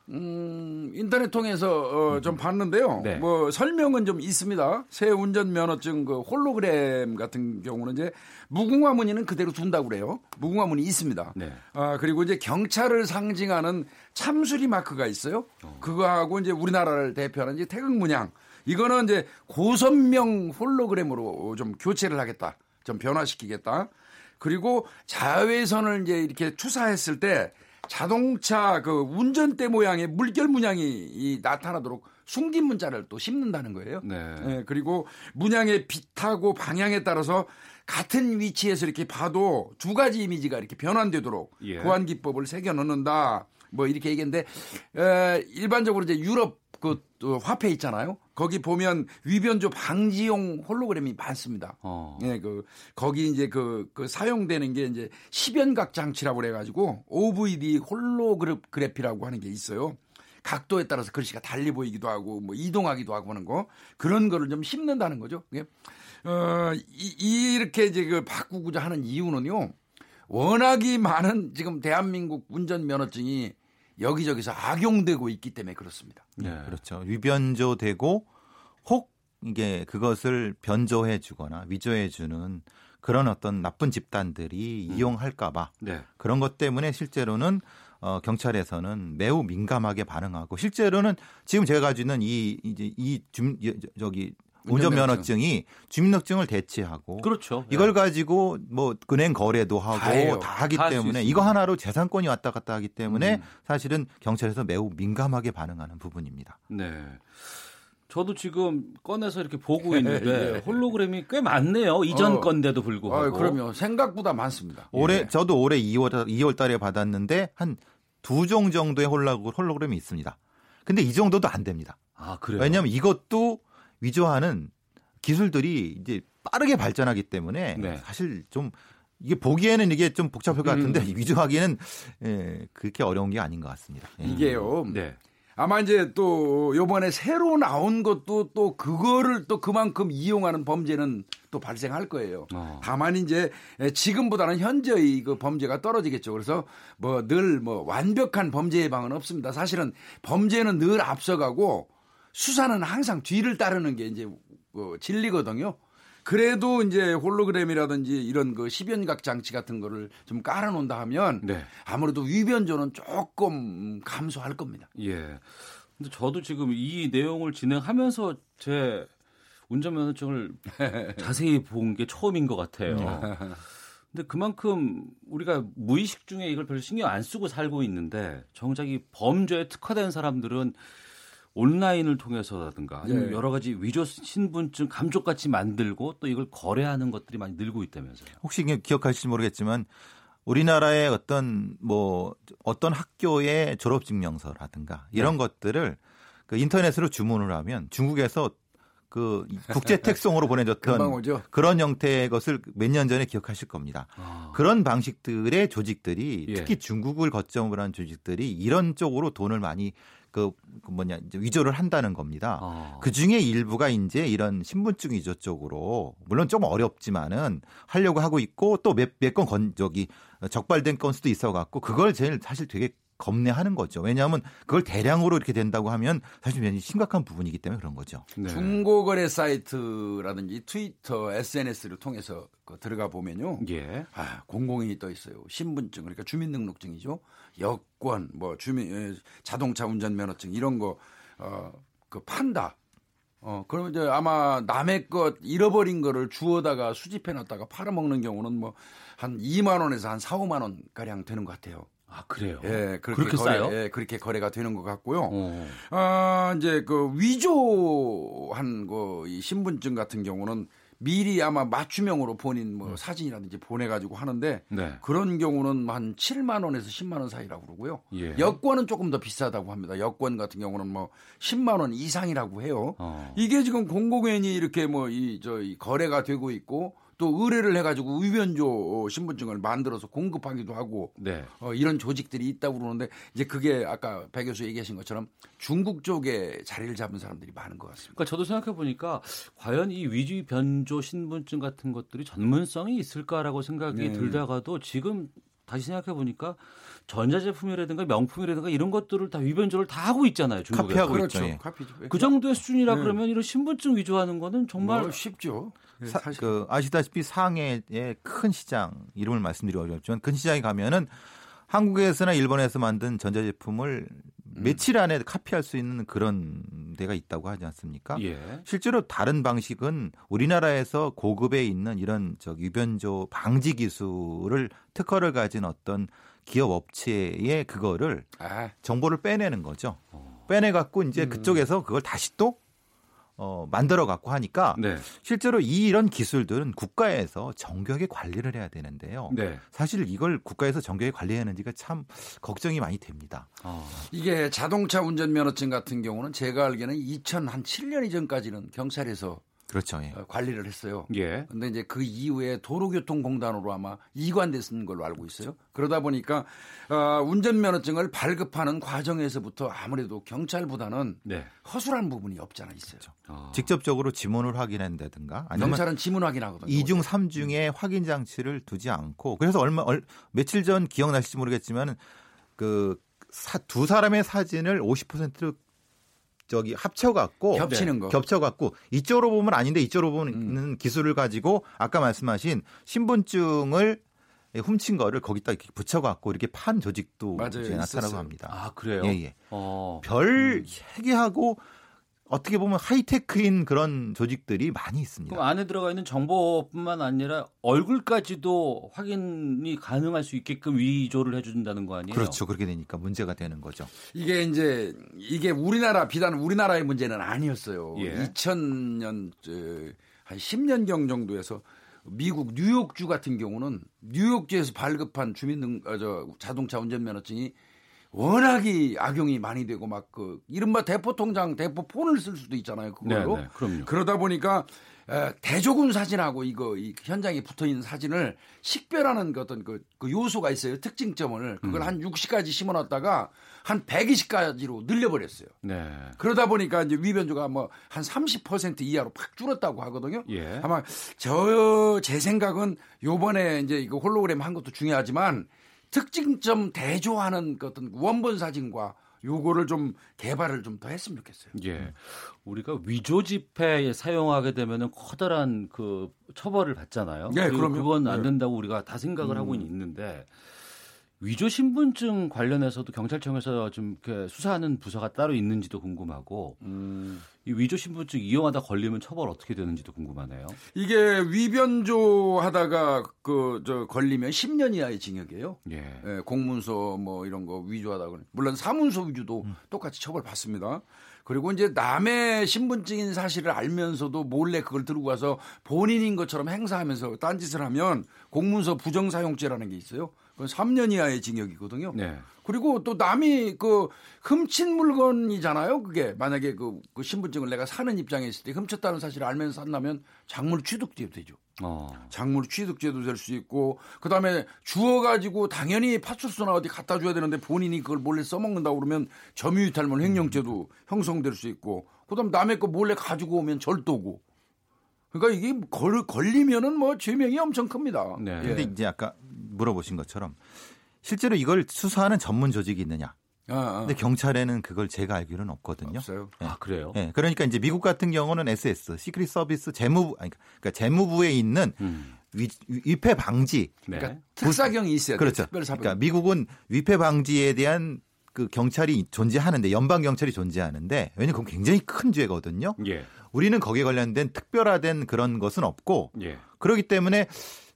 음, 인터넷 통해서 어, 좀 봤는데요. 네. 뭐 설명은 좀 있습니다. 새 운전 면허증 그 홀로그램 같은 경우는 이제 무궁화 무늬는 그대로 둔다고 그래요. 무궁화 무늬 있습니다. 네. 아, 그리고 이제 경찰을 상징하는 참수리 마크가 있어요. 어. 그거하고 이제 우리나라를 대표하는 이제 태극 문양. 이거는 이제 고선명 홀로그램으로 좀 교체를 하겠다. 좀 변화시키겠다. 그리고 자외선을 이제 이렇게 투사했을 때 자동차 그 운전대 모양의 물결 문양이 나타나도록 숨긴 문자를 또 심는다는 거예요. 네. 네. 그리고 문양의 빛하고 방향에 따라서 같은 위치에서 이렇게 봐도 두 가지 이미지가 이렇게 변환되도록 예. 보안 기법을 새겨 넣는다. 뭐 이렇게 얘기했는데 에, 일반적으로 이제 유럽 그 화폐 있잖아요. 거기 보면 위변조 방지용 홀로그램이 많습니다. 어. 예, 그 거기 이제 그, 그 사용되는 게 이제 십연각 장치라고 그래 가지고 OVD 홀로그래피라고 하는 게 있어요. 각도에 따라서 글씨가 달리 보이기도 하고 뭐 이동하기도 하고 하는 거 그런 거를 좀 심는다는 거죠. 예. 어, 이, 이렇게 이제 그 바꾸고자 하는 이유는요. 워낙이 많은 지금 대한민국 운전 면허증이 여기저기서 악용되고 있기 때문에 그렇습니다. 네. 그렇죠. 위변조되고 혹 이게 그것을 변조해 주거나 위조해 주는 그런 어떤 나쁜 집단들이 음. 이용할까봐 네. 그런 것 때문에 실제로는 어, 경찰에서는 매우 민감하게 반응하고 실제로는 지금 제가 가지고 있는 이 이제 이 줌, 저기 운전면허증이 주민등록증을 대체하고 그렇죠. 이걸 네. 가지고 뭐 은행 거래도 하고 다, 다 하기 다 때문에 이거 하나로 재산권이 왔다 갔다 하기 때문에 음. 사실은 경찰에서 매우 민감하게 반응하는 부분입니다. 네. 저도 지금 꺼내서 이렇게 보고 <laughs> 있는데 예. 홀로그램이 꽤 많네요. 이전 어. 건데도 불구하고. 어, 그럼요. 생각보다 많습니다. 올해 예. 저도 올해 2월 2월 달에 받았는데 한 두 종 정도의 홀로그램이 있습니다. 근데 이 정도도 안 됩니다. 아, 그래요? 왜냐하면 이것도 위조하는 기술들이 이제 빠르게 발전하기 때문에 네. 사실 좀 이게 보기에는 이게 좀 복잡할 것 같은데 음. 위조하기는 예, 그렇게 어려운 게 아닌 것 같습니다. 예. 이게요. 네. 아마 이제 또 요번에 새로 나온 것도 또 그거를 또 그만큼 이용하는 범죄는 또 발생할 거예요. 어. 다만 이제 지금보다는 현재의 그 범죄가 떨어지겠죠. 그래서 뭐 늘뭐 뭐 완벽한 범죄 예방은 없습니다. 사실은 범죄는 늘 앞서가고 수사는 항상 뒤를 따르는 게 이제 그 진리거든요. 그래도 이제 홀로그램이라든지 이런 그 십연각 장치 같은 거를 좀 깔아놓는다 하면 네. 아무래도 위변조는 조금 감소할 겁니다. 예. 근데 저도 지금 이 내용을 진행하면서 제 운전면허증을 <laughs> 자세히 본 게 처음인 것 같아요. 음. 근데 그만큼 우리가 무의식 중에 이걸 별로 신경 안 쓰고 살고 있는데 정작 이 범죄에 특화된 사람들은 온라인을 통해서라든가 아니면 네. 여러 가지 위조 신분증 감족같이 만들고 또 이걸 거래하는 것들이 많이 늘고 있다면서요. 혹시 기억하실지 모르겠지만 우리나라의 어떤 뭐 어떤 학교의 졸업 증명서라든가 이런 네. 것들을 그 인터넷으로 주문을 하면 중국에서 그 국제 <laughs> 택송으로 보내줬던 그런 형태의 것을 몇 년 전에 기억하실 겁니다. 아. 그런 방식들의 조직들이 예. 특히 중국을 거점으로 한 조직들이 이런 쪽으로 돈을 많이 그, 그 뭐냐 위조를 한다는 겁니다. 어. 그 중에 일부가 이제 이런 신분증 위조 쪽으로 물론 좀 어렵지만은 하려고 하고 있고 또 몇몇건 저기 적발된 건수도 있어 갖고 그걸 제일 사실 되게 겁내하는 거죠. 왜냐하면 그걸 대량으로 이렇게 된다고 하면 사실 굉장히 심각한 부분이기 때문에 그런 거죠. 네. 중고거래 사이트라든지 트위터, SNS를 통해서 그 들어가 보면요. 예. 아, 공공인이 떠 있어요. 신분증 그러니까 주민등록증이죠. 여권, 뭐 주민 예, 자동차 운전면허증 이런 거 어, 그 판다. 어, 그러면 이제 아마 남의 것 잃어버린 거를 주워다가 수집해 놨다가 팔아먹는 경우는 뭐 한 2만 원에서 한 4, 5만 원 가량 되는 것 같아요. 아 그래요? 예, 그렇게, 그렇게 거래, 싸요? 예, 그렇게 거래가 되는 것 같고요. 어. 아 이제 그 위조한 거이 신분증 같은 경우는 미리 아마 맞춤형으로 본인 뭐 음. 사진이라든지 보내가지고 하는데 네. 그런 경우는 한 7만 원에서 10만 원 사이라고 그러고요. 예. 여권은 조금 더 비싸다고 합니다. 여권 같은 경우는 뭐 10만 원 이상이라고 해요. 어. 이게 지금 공공연히 이렇게 뭐 이 저이 거래가 되고 있고 또 의뢰를 해가지고 위변조 신분증을 만들어서 공급하기도 하고 네. 어, 이런 조직들이 있다고 그러는데 이제 그게 아까 배 교수 얘기하신 것처럼 중국 쪽에 자리를 잡은 사람들이 많은 것 같습니다. 그러니까 저도 생각해 보니까 과연 이 위지 변조 신분증 같은 것들이 전문성이 있을까라고 생각이 네. 들다가도 지금 다시 생각해 보니까 전자제품이라든가 명품이라든가 이런 것들을 다 위변조를 다 하고 있잖아요. 중국에 카피하고 그렇죠. 있죠. 예. 그 정도의 수준이라 네. 그러면 이런 신분증 위조하는 거는 정말 뭐 쉽죠. 사, 그 아시다시피 상해의 큰 시장 이름을 말씀드리기 어렵지만 큰 시장에 가면은 한국에서나 일본에서 만든 전자제품을 음. 며칠 안에 카피할 수 있는 그런 데가 있다고 하지 않습니까? 예. 실제로 다른 방식은 우리나라에서 고급에 있는 이런 저 유변조 방지 기술을 특허를 가진 어떤 기업 업체의 그거를 아. 정보를 빼내는 거죠. 어. 빼내 갖고 이제 음. 그쪽에서 그걸 다시 또 어, 만들어 갖고 하니까 네. 실제로 이런 기술들은 국가에서 정교하게 관리를 해야 되는데요. 네. 사실 이걸 국가에서 정교하게 관리하는지가 참 걱정이 많이 됩니다. 어. 이게 자동차 운전 면허증 같은 경우는 제가 알기에는 2007년 이전까지는 경찰에서 그렇죠. 예. 어, 관리를 했어요. 예. 근데 이제 그 이후에 도로교통공단으로 아마 이관됐는 걸로 알고 있어요. 그러다 보니까 어, 운전면허증을 발급하는 과정에서부터 아무래도 경찰보다는 네. 허술한 부분이 없잖아 있어요. 그렇죠. 아. 직접적으로 지문을 확인한다든가 아니면 경찰은 지문 확인하거든요. 2중 3중에 확인 장치를 두지 않고 그래서 얼마 얼, 며칠 전 기억나실지 모르겠지만 그 두 사람의 사진을 50% 저기 합쳐갖고 겹치는 거 겹쳐갖고 이쪽으로 보면 아닌데 이쪽으로 보면 음. 기술을 가지고 아까 말씀하신 신분증을 훔친 거를 거기다 이렇게 붙여갖고 이렇게 판 조직도 맞아요, 이제 나타나고 합니다. 아 그래요? 예, 예. 어. 별 음. 회계하고 어떻게 보면 하이테크인 그런 조직들이 많이 있습니다. 그럼 안에 들어가 있는 정보뿐만 아니라 얼굴까지도 확인이 가능할 수 있게끔 위조를 해준다는 거 아니에요? 그렇죠. 그렇게 되니까 문제가 되는 거죠. 이게 이제 이게 우리나라 비단 우리나라의 문제는 아니었어요. 예. 2000년 한 10년경 정도에서 미국 뉴욕주 같은 경우는 뉴욕주에서 발급한 주민등 어, 저 자동차 운전면허증이 워낙이 악용이 많이 되고 막 그 이른바 대포 통장, 대포 폰을 쓸 수도 있잖아요. 그걸로. 네네, 그럼요. 그러다 보니까 에, 대조군 사진하고 이거 이 현장에 붙어 있는 사진을 식별하는 그 어떤 그, 그 요소가 있어요. 특징점을 그걸 음. 한 60까지 심어놨다가 한 120까지로 늘려버렸어요. 네. 그러다 보니까 이제 위변조가 뭐 한 30% 이하로 팍 줄었다고 하거든요. 예. 아마 저 제 생각은 요번에 이제 이거 홀로그램 한 것도 중요하지만 특징점 대조하는 그 어떤 원본 사진과 요거를 좀 개발을 좀 더 했으면 좋겠어요. 예. 우리가 위조 지폐에 사용하게 되면은 커다란 그 처벌을 받잖아요. 네, 그럼 그건 안 네. 된다고 네. 우리가 다 생각을 음. 하고 있는데 위조 신분증 관련해서도 경찰청에서 좀 이렇게 수사하는 부서가 따로 있는지도 궁금하고 음. 이 위조 신분증 이용하다 걸리면 처벌 어떻게 되는지도 궁금하네요. 이게 위변조 하다가 그 저 걸리면 10년 이하의 징역이에요. 예. 예. 공문서 뭐 이런 거 위조하다 가 물론 사문서 위조도 음. 똑같이 처벌 받습니다. 그리고 이제 남의 신분증인 사실을 알면서도 몰래 그걸 들고 가서 본인인 것처럼 행사하면서 딴짓을 하면 공문서 부정사용죄라는 게 있어요. 그건 3년 이하의 징역이거든요. 네. 그리고 또 남이 그 훔친 물건이잖아요. 그게 만약에 그, 그 신분증을 내가 사는 입장에 있을 때 훔쳤다는 사실을 알면서 산다면 작물 취득죄도 되죠. 어. 작물 취득죄도 될 수 있고 그다음에 주워 가지고 당연히 파출소나 어디 갖다 줘야 되는데 본인이 그걸 몰래 써먹는다 고 그러면 점유이탈물 횡령죄도 형성될 수 있고 그다음 남의 거 몰래 가지고 오면 절도고 그러니까 이게 걸, 걸리면은 뭐 죄명이 엄청 큽니다. 네. 예. 근데 이제 아까 물어보신 것처럼 실제로 이걸 수사하는 전문 조직이 있느냐? 아, 아. 근데 경찰에는 그걸 제가 알기로는 없거든요. 없어요. 네. 아 그래요? 네. 그러니까 이제 미국 같은 경우는 SS, 시크릿 서비스 재무부, 아니 그러니까 재무부에 있는 음. 위, 위패 방지. 네. 그러니까 특사경이 있어요. 그렇죠. 그러니까 미국은 위패 방지에 대한 그 경찰이 존재하는데 연방 경찰이 존재하는데 왜냐면 그건 굉장히 큰 죄거든요. 예. 우리는 거기에 관련된 특별화된 그런 것은 없고 예. 그렇기 때문에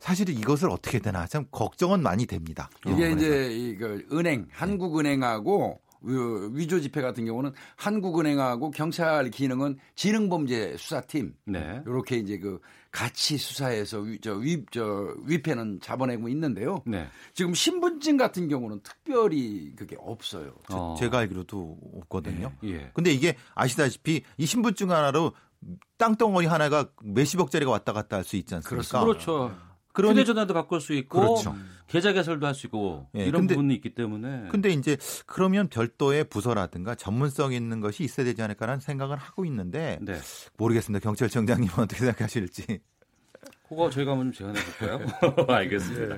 사실 이것을 어떻게 되나 참 걱정은 많이 됩니다. 이게 어, 이제 이그 은행 한국은행하고 위조 지폐 같은 경우는 한국은행하고 경찰 기능은 지능범죄 수사팀 네. 이렇게 이제 그 같이 수사해서 위, 저, 위, 저, 위패는 잡아내고 있는데요. 네. 지금 신분증 같은 경우는 특별히 그게 없어요. 어. 제가 알기로도 없거든요. 예. 예. 근데 이게 아시다시피 이 신분증 하나로 땅덩어리 하나가 몇십억짜리가 왔다 갔다 할 수 있지 않습니까? 그렇죠. 그러니, 휴대전화도 바꿀 수 있고 그렇죠. 계좌 개설도 할 수 있고 예, 이런 근데, 부분이 있기 때문에 근데 이제 그러면 별도의 부서라든가 전문성 있는 것이 있어야 되지 않을까라는 생각을 하고 있는데 네. 모르겠습니다. 경찰청장님은 <laughs> 어떻게 생각하실지. 그거 저희가 한번 좀 제안해 볼까요? <laughs> 알겠습니다.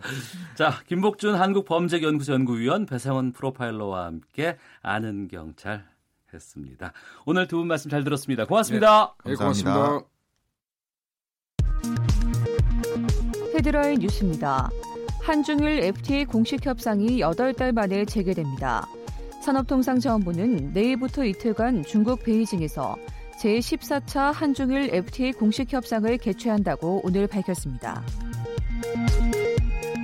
자, 김복준 한국범죄연구소 연구위원 배상원 프로파일러와 함께 아는 경찰 했습니다. 오늘 두 분 말씀 잘 들었습니다. 고맙습니다. 네, 고맙습니다. 헤드라인 뉴스입니다. 한중일 FTA 공식 협상이 8달 만에 재개됩니다. 산업통상자원부는 내일부터 이틀간 중국 베이징에서 제14차 한중일 FTA 공식 협상을 개최한다고 오늘 밝혔습니다.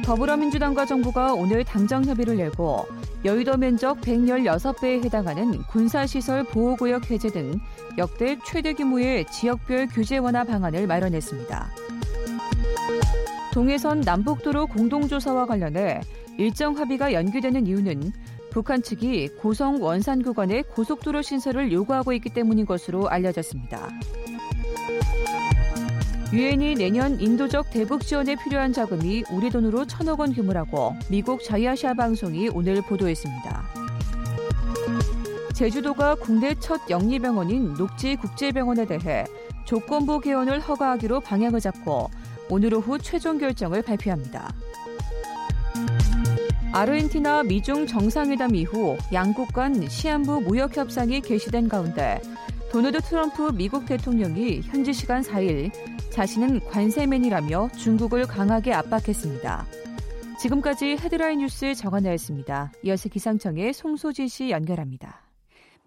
더불어민주당과 정부가 오늘 당정 협의를 열고 여의도 면적 116배에 해당하는 군사시설 보호구역 해제 등 역대 최대 규모의 지역별 규제 완화 방안을 마련했습니다. 동해선 남북도로 공동조사와 관련해 일정 합의가 연기되는 이유는 북한 측이 고성 원산 구간의 고속도로 신설을 요구하고 있기 때문인 것으로 알려졌습니다. 유엔이 내년 인도적 대북 지원에 필요한 자금이 우리 돈으로 천억 원 규모라고 미국 자이아샤 방송이 오늘 보도했습니다. 제주도가 국내 첫 영리병원인 녹지국제병원에 대해 조건부 개원을 허가하기로 방향을 잡고 오늘 오후 최종 결정을 발표합니다. 아르헨티나 미중 정상회담 이후 양국 간 시한부 무역 협상이 개시된 가운데 도널드 트럼프 미국 대통령이 현지 시간 4일 자신은 관세맨이라며 중국을 강하게 압박했습니다. 지금까지 헤드라인 뉴스 정한나였습니다. 이어서 기상청의 송소진 씨 연결합니다.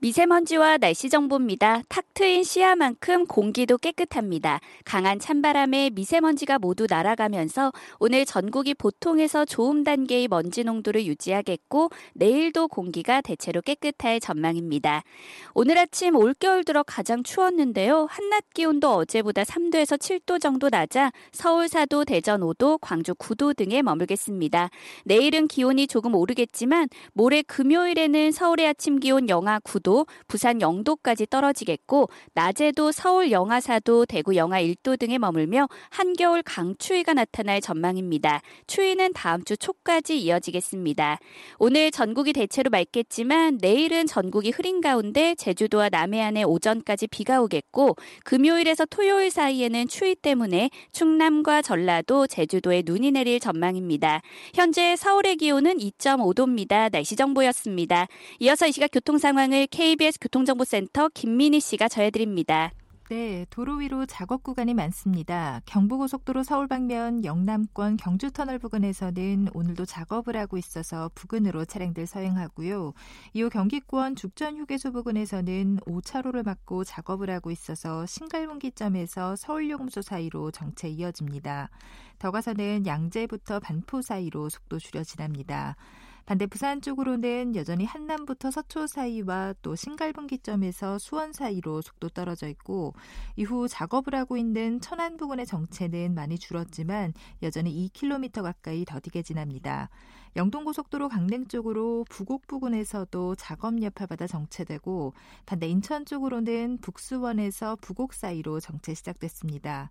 미세먼지와 날씨 정보입니다. 탁 트인 시야만큼 공기도 깨끗합니다. 강한 찬바람에 미세먼지가 모두 날아가면서 오늘 전국이 보통에서 좋음 단계의 먼지 농도를 유지하겠고 내일도 공기가 대체로 깨끗할 전망입니다. 오늘 아침 올겨울 들어 가장 추웠는데요. 한낮 기온도 어제보다 3도에서 7도 정도 낮아 서울 4도, 대전 5도, 광주 9도 등에 머물겠습니다. 내일은 기온이 조금 오르겠지만 모레 금요일에는 서울의 아침 기온 영하 9도 4도, 부산 0도까지 떨어지겠고 낮에도 서울 영하 4도, 대구 영하 1도 등에 머물며 한겨울 강추위가 나타날 전망입니다. 추위는 다음 주 초까지 이어지겠습니다. 오늘 전국이 대체로 맑겠지만 내일은 전국이 흐린 가운데 제주도와 남해안에 오전까지 비가 오겠고 금요일에서 토요일 사이에는 추위 때문에 충남과 전라도, 제주도에 눈이 내릴 전망입니다. 현재 서울의 기온은 2.5도입니다. 날씨 정보였습니다. 이어서 이 시각 교통 상황을 KBS 교통정보센터 김민희 씨가 전해드립니다. 네, 도로 위로 작업 구간이 많습니다. 경부고속도로 서울 방면 영남권 경주터널 부근에서는 오늘도 작업을 하고 있어서 부근으로 차량들 서행하고요. 이후 경기권 죽전 휴게소 부근에서는 5차로를 막고 작업을 하고 있어서 신갈분기점에서 서울요금소 사이로 정체 이어집니다. 더 가서는 양재부터 반포 사이로 속도 줄여 지납니다. 반대 부산 쪽으로는 여전히 한남부터 서초 사이와 또 신갈분기점에서 수원 사이로 속도 떨어져 있고 이후 작업을 하고 있는 천안 부근의 정체는 많이 줄었지만 여전히 2km 가까이 더디게 지납니다. 영동고속도로 강릉 쪽으로 부곡 부근에서도 작업 여파받아 정체되고 반대 인천 쪽으로는 북수원에서 부곡 사이로 정체 시작됐습니다.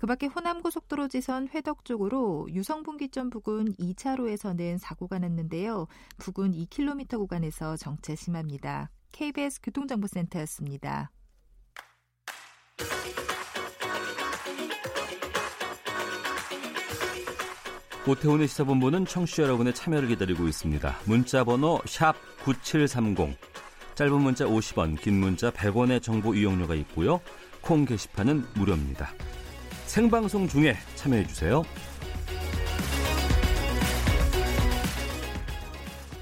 그 밖에 호남고속도로 지선 회덕 쪽으로 유성분기점 부근 2차로에서는 사고가 났는데요. 부근 2km 구간에서 정체 심합니다. KBS 교통정보센터였습니다. 오태훈의 시사본부는 청취자 여러분의 참여를 기다리고 있습니다. 문자 번호 9730, 짧은 문자 50원, 긴 문자 100원의 정보 이용료가 있고요. 콩 게시판은 무료입니다. 생방송 중에 참여해 주세요.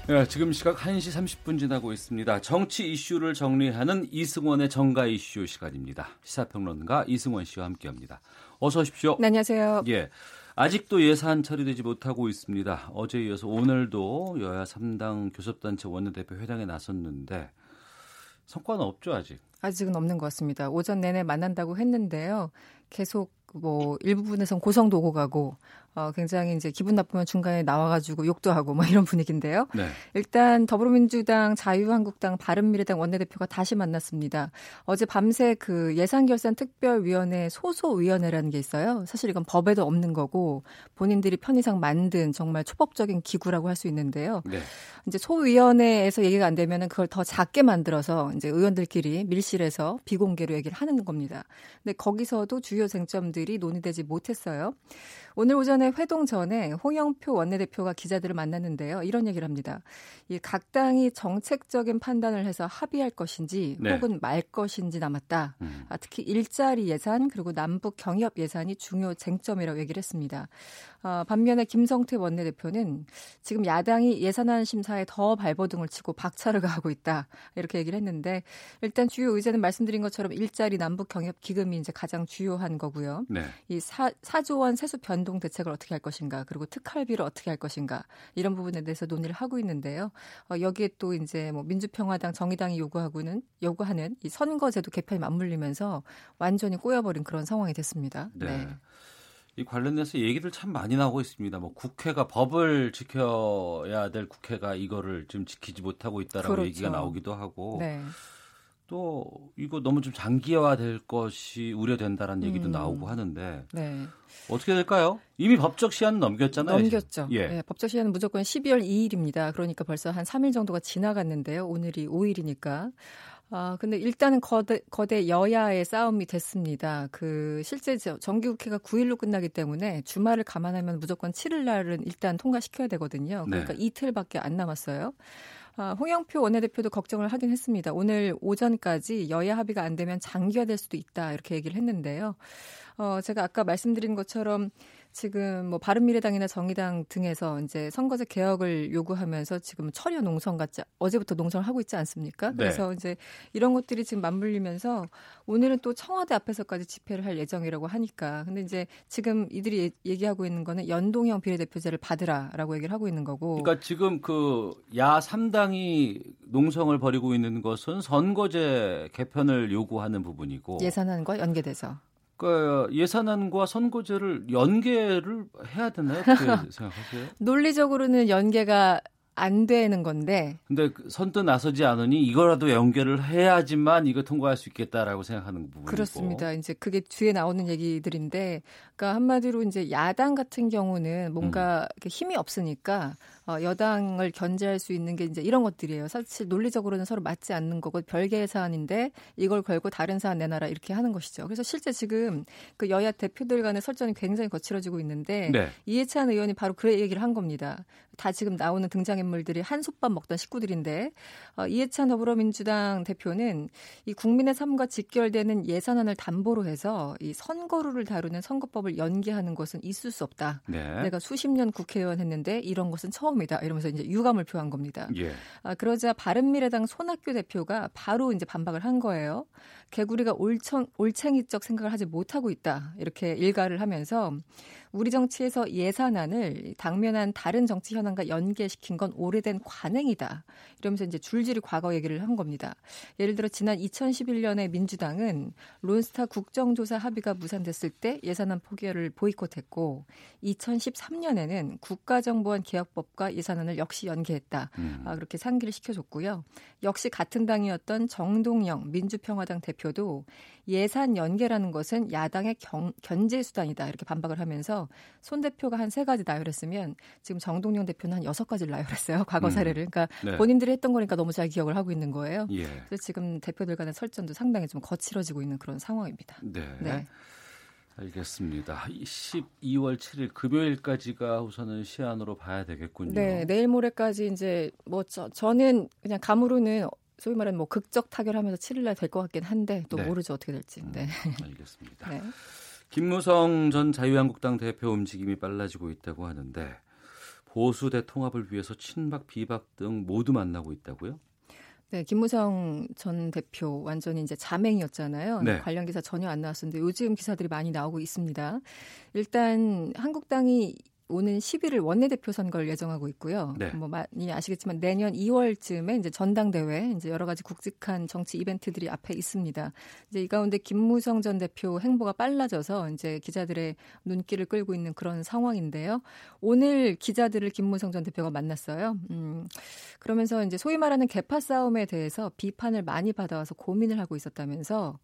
네, 지금 시각 1시 30분 지나고 있습니다. 정치 이슈를 정리하는 이승원의 정가 이슈 시간입니다. 시사평론가 이승원 씨와 함께합니다. 어서 오십시오. 네, 안녕하세요. 예. 아직도 예산 처리되지 못하고 있습니다. 어제 이어서 오늘도 여야 3당 교섭단체 원내대표 회담에 나섰는데 성과는 없죠, 아직. 아직은 없는 것 같습니다. 오전 내내 만난다고 했는데요. 계속 뭐 일부분에선 고성도 오고 가고 어, 굉장히 이제 기분 나쁘면 중간에 나와가지고 욕도 하고 뭐 이런 분위기인데요. 네. 일단 더불어민주당, 자유한국당, 바른미래당 원내대표가 다시 만났습니다. 어제 밤새 그 예산결산 특별위원회 소소위원회라는 게 있어요. 사실 이건 법에도 없는 거고 본인들이 편의상 만든 정말 초법적인 기구라고 할 수 있는데요. 네. 이제 소위원회에서 얘기가 안 되면은 그걸 더 작게 만들어서 이제 의원들끼리 밀실에서 비공개로 얘기를 하는 겁니다. 근데 거기서도 주요 쟁점들 부분들이 논의되지 못했어요. 오늘 오전에 회동 전에 홍영표 원내대표가 기자들을 만났는데요. 이런 얘기를 합니다. 이 각 당이 정책적인 판단을 해서 합의할 것인지 네. 혹은 말 것인지 남았다. 음. 아, 특히 일자리 예산 그리고 남북 경협 예산이 중요 쟁점이라고 얘기를 했습니다. 어, 반면에 김성태 원내대표는 지금 야당이 예산안 심사에 더 발버둥을 치고 박차를 가하고 있다 이렇게 얘기를 했는데 일단 주요 의제는 말씀드린 것처럼 일자리 남북 경협 기금이 이제 가장 주요한 거고요. 네. 이 사, 4조 원 세수 변동 대책을 어떻게 할 것인가 그리고 특할비를 어떻게 할 것인가 이런 부분에 대해서 논의를 하고 있는데요. 어, 여기에 또 이제 뭐 민주평화당 정의당이 요구하고는 요구하는 이 선거제도 개편이 맞물리면서 완전히 꼬여버린 그런 상황이 됐습니다. 네. 네. 이 관련돼서 얘기들 참 많이 나오고 있습니다. 뭐 국회가 법을 지켜야 될 국회가 이거를 지금 지키지 못하고 있다라고 그렇죠. 얘기가 나오기도 하고 네. 또 이거 너무 좀 장기화될 것이 우려된다라는 얘기도 음. 나오고 하는데 네. 어떻게 될까요? 이미 법적 시한 넘겼잖아요. 넘겼죠. 예. 네, 법적 시한은 무조건 12월 2일입니다. 그러니까 벌써 한 3일 정도가 지나갔는데요. 오늘이 5일이니까. 아, 근데 일단은 거대, 거대 여야의 싸움이 됐습니다. 그, 실제 정기국회가 9일로 끝나기 때문에 주말을 감안하면 무조건 7일 날은 일단 통과시켜야 되거든요. 그러니까 네. 이틀밖에 안 남았어요. 아, 홍영표 원내대표도 걱정을 하긴 했습니다. 오늘 오전까지 여야 합의가 안 되면 장기화될 수도 있다 이렇게 얘기를 했는데요. 어, 제가 아까 말씀드린 것처럼 지금 뭐 바른미래당이나 정의당 등에서 이제 선거제 개혁을 요구하면서 지금 철야 농성 같지 어제부터 농성을 하고 있지 않습니까? 네. 그래서 이제 이런 것들이 지금 맞물리면서 오늘은 또 청와대 앞에서까지 집회를 할 예정이라고 하니까 근데 이제 지금 이들이 얘기하고 있는 거는 연동형 비례대표제를 받으라라고 얘기를 하고 있는 거고. 그러니까 지금 그 야 3당이 농성을 벌이고 있는 것은 선거제 개편을 요구하는 부분이고 예산안과 연계돼서 그 예산안과 선거제를 연계를 해야 되나요? 어떻게 <laughs> 생각하세요? 논리적으로는 연계가 안 되는 건데. 근데 그 선뜻 나서지 않으니 이거라도 연결을 해야지만 이거 통과할 수 있겠다라고 생각하는 부분이고. 그렇습니다. 이제 그게 뒤에 나오는 얘기들인데, 그러니까 한마디로 이제 야당 같은 경우는 뭔가 음. 힘이 없으니까 어, 여당을 견제할 수 있는 게 이제 이런 것들이에요. 사실 논리적으로는 서로 맞지 않는 거고 별개의 사안인데 이걸 걸고 다른 사안 내놔라 이렇게 하는 것이죠. 그래서 실제 지금 그 여야 대표들 간의 설전이 굉장히 거칠어지고 있는데 네. 이해찬 의원이 바로 그 얘기를 한 겁니다. 다 지금 나오는 등장인물들이 한솥밥 먹던 식구들인데 어, 이해찬 더불어민주당 대표는 이 국민의 삶과 직결되는 예산안을 담보로 해서 이 선거루를 다루는 선거법을 연계하는 것은 있을 수 없다. 네. 내가 수십 년 국회의원 했는데 이런 것은 처음 이다. 이러면서 이제 유감을 표한 겁니다. 예. 아, 그러자 바른미래당 손학규 대표가 바로 이제 반박을 한 거예요. 개구리가 올청, 올챙이적 생각을 하지 못하고 있다. 이렇게 일가를 하면서 우리 정치에서 예산안을 당면한 다른 정치 현안과 연계시킨 건 오래된 관행이다. 이러면서 이제 줄줄이 과거 얘기를 한 겁니다. 예를 들어 지난 2011년에 민주당은 론스타 국정조사 합의가 무산됐을 때 예산안 포기를 보이콧했고 2013년에는 국가정보원 개혁법과 예산안을 역시 연계했다. 음. 아, 그렇게 상기를 시켜줬고요. 역시 같은 당이었던 정동영 민주평화당 대표도 예산 연계라는 것은 야당의 경, 견제 수단이다 이렇게 반박을 하면서 손 대표가 한 세 가지 나열했으면 지금 정동영 대표는 한 여섯 가지를 나열했어요 과거 음. 사례를 그러니까 네. 본인들이 했던 거니까 너무 잘 기억을 하고 있는 거예요. 예. 그래서 지금 대표들 간의 설전도 상당히 좀 거칠어지고 있는 그런 상황입니다. 네. 네. 알겠습니다. 12월 7일 금요일까지가 우선은 시한으로 봐야 되겠군요. 네, 내일 모레까지 이제 뭐 저, 저는 그냥 감으로는 소위 말하는 뭐 극적 타결하면서 7일 날 될 것 같긴 한데 또 네. 모르죠 어떻게 될지. 네. 음, 알겠습니다. <laughs> 네. 김무성 전 자유한국당 대표 움직임이 빨라지고 있다고 하는데 보수 대통합을 위해서 친박 비박 등 모두 만나고 있다고요? 네, 김무성 전 대표 완전히 이제 자맹이었잖아요. 네. 관련 기사 전혀 안 나왔었는데 요즘 기사들이 많이 나오고 있습니다. 일단 한국당이 오는 11일 원내대표 선거를 예정하고 있고요. 네. 뭐 많이 아시겠지만 내년 2월쯤에 이제 전당대회 이제 여러 가지 굵직한 정치 이벤트들이 앞에 있습니다. 이제 이 가운데 김무성 전 대표 행보가 빨라져서 이제 기자들의 눈길을 끌고 있는 그런 상황인데요. 오늘 기자들을 김무성 전 대표가 만났어요. 음, 그러면서 이제 소위 말하는 개파 싸움에 대해서 비판을 많이 받아와서 고민을 하고 있었다면서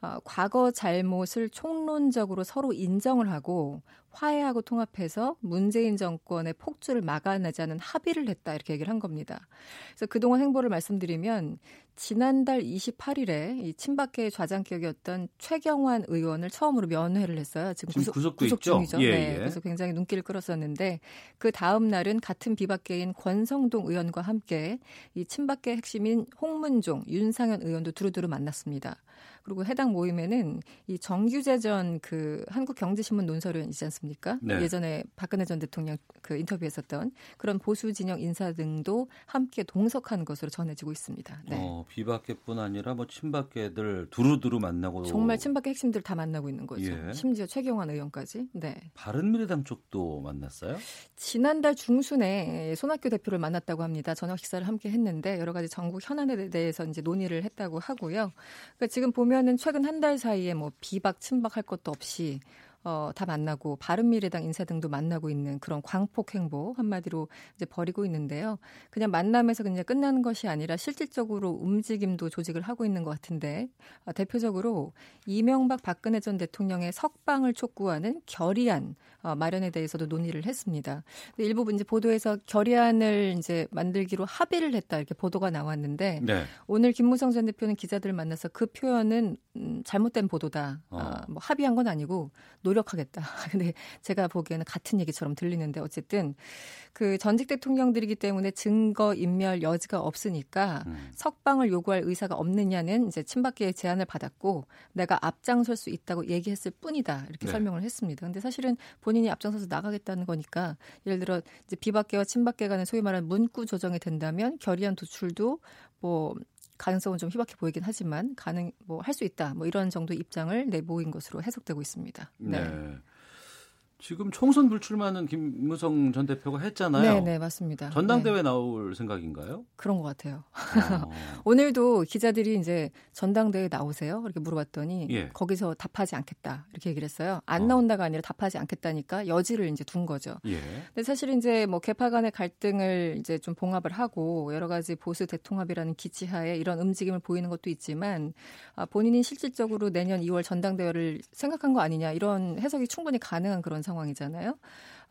어, 과거 잘못을 총론적으로 서로 인정을 하고 화해하고 통합해서 문재인 정권의 폭주를 막아내자는 합의를 했다 이렇게 얘기를 한 겁니다. 그래서 그동안 행보를 말씀드리면 지난달 28일에 이 친박계 좌장격이었던 최경환 의원을 처음으로 면회를 했어요. 지금, 지금 구속, 구속 중이죠. 예, 네, 예. 그래서 굉장히 눈길을 끌었었는데 그 다음 날은 같은 비박계인 권성동 의원과 함께 이 친박계 핵심인 홍문종, 윤상현 의원도 두루두루 만났습니다. 그리고 해당 모임에는 이 정규재 전 그 한국경제신문 논설위원 있지 않습니까? 네. 예전에 박근혜 전 대통령 그 인터뷰했었던 그런 보수 진영 인사 등도 함께 동석한 것으로 전해지고 있습니다. 네. 어, 비박계뿐 아니라 뭐 친박계들 두루두루 만나고 정말 친박계 핵심들 다 만나고 있는 거죠. 예. 심지어 최경환 의원까지. 네. 바른미래당 쪽도 만났어요? 지난달 중순에 손학규 대표를 만났다고 합니다. 저녁 식사를 함께 했는데 여러 가지 전국 현안에 대해서 이제 논의를 했다고 하고요. 그러니까 지금 보면 보면은 최근 한 달 사이에 뭐 비박 친박 할 것도 없이 어, 다 만나고 바른미래당 인사 등도 만나고 있는 그런 광폭 행보 한마디로 이제 벌이고 있는데요. 그냥 만남에서 그냥 끝나는 것이 아니라 실질적으로 움직임도 조직을 하고 있는 것 같은데 어, 대표적으로 이명박 박근혜 전 대통령의 석방을 촉구하는 결의안 어, 마련에 대해서도 논의를 했습니다. 일부 이제 보도에서 결의안을 이제 만들기로 합의를 했다 이렇게 보도가 나왔는데 네. 오늘 김무성 전 대표는 기자들을 만나서 그 표현은 음, 잘못된 보도다. 어. 어, 뭐 합의한 건 아니고 노 력하겠다. <laughs> 근데 제가 보기에는 같은 얘기처럼 들리는데 어쨌든 그 전직 대통령들이기 때문에 증거 인멸 여지가 없으니까 음. 석방을 요구할 의사가 없느냐는 이제 친박계의 제안을 받았고 내가 앞장설 수 있다고 얘기했을 뿐이다 이렇게 네. 설명을 했습니다. 근데 사실은 본인이 앞장서서 나가겠다는 거니까 예를 들어 이제 비박계와 친박계 간의 소위 말하는 문구 조정이 된다면 결의안 도출도 뭐 가능성은 좀 희박해 보이긴 하지만 가능 뭐 할 수 있다 뭐 이런 정도 입장을 내모인 것으로 해석되고 있습니다. 네. 네. 지금 총선 불출마는 김무성 전 대표가 했잖아요. 네, 네, 맞습니다. 전당대회 네. 나올 생각인가요? 그런 것 같아요. 어. <laughs> 오늘도 기자들이 이제 전당대회 나오세요? 이렇게 물어봤더니 예. 거기서 답하지 않겠다 이렇게 얘기를 했어요. 안 어. 나온다가 아니라 답하지 않겠다니까 여지를 이제 둔 거죠. 예. 근데 사실 이제 뭐 개파 간의 갈등을 이제 좀 봉합을 하고 여러 가지 보수 대통합이라는 기치하에 이런 움직임을 보이는 것도 있지만 아, 본인이 실질적으로 내년 2월 전당대회를 생각한 거 아니냐 이런 해석이 충분히 가능한 그런 상황이잖아요.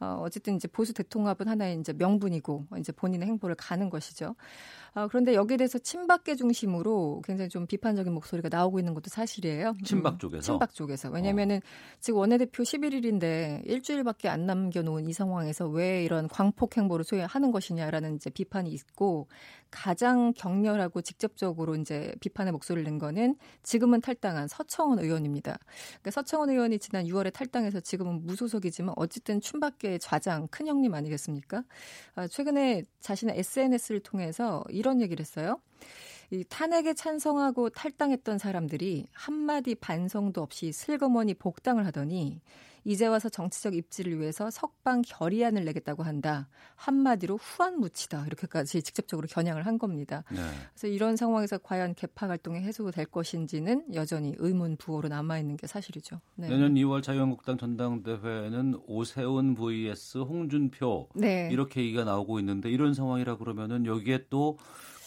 어, 어쨌든 이제 보수 대통합은 하나의 이제 명분이고 이제 본인의 행보를 가는 것이죠. 아, 그런데 여기에 대해서 친박계 중심으로 굉장히 좀 비판적인 목소리가 나오고 있는 것도 사실이에요. 친박 음, 쪽에서. 친박 쪽에서. 왜냐면은 어. 지금 원내대표 11일인데 일주일밖에 안 남겨 놓은 이 상황에서 왜 이런 광폭 행보를 소유하는 것이냐라는 이제 비판이 있고 가장 격렬하고 직접적으로 이제 비판의 목소리를 낸 거는 지금은 탈당한 서청원 의원입니다. 그러니까 서청원 의원이 지난 6월에 탈당해서 지금은 무소속이지만 어쨌든 춘밖에 좌장 큰 형님 아니겠습니까? 아, 최근에 자신의 SNS를 통해서 이런 얘기를 했어요. 이 탄핵에 찬성하고 탈당했던 사람들이 한마디 반성도 없이 슬그머니 복당을 하더니 이제 와서 정치적 입지를 위해서 석방 결의안을 내겠다고 한다. 한마디로 후안 무치다. 이렇게까지 직접적으로 겨냥을 한 겁니다. 네. 그래서 이런 상황에서 과연 개파 활동이 해소될 것인지는 여전히 의문 부호로 남아 있는 게 사실이죠. 네. 내년 2월 자유한국당 전당대회는 오세훈 vs 홍준표 네. 이렇게 얘기가 나오고 있는데 이런 상황이라 그러면은 여기에 또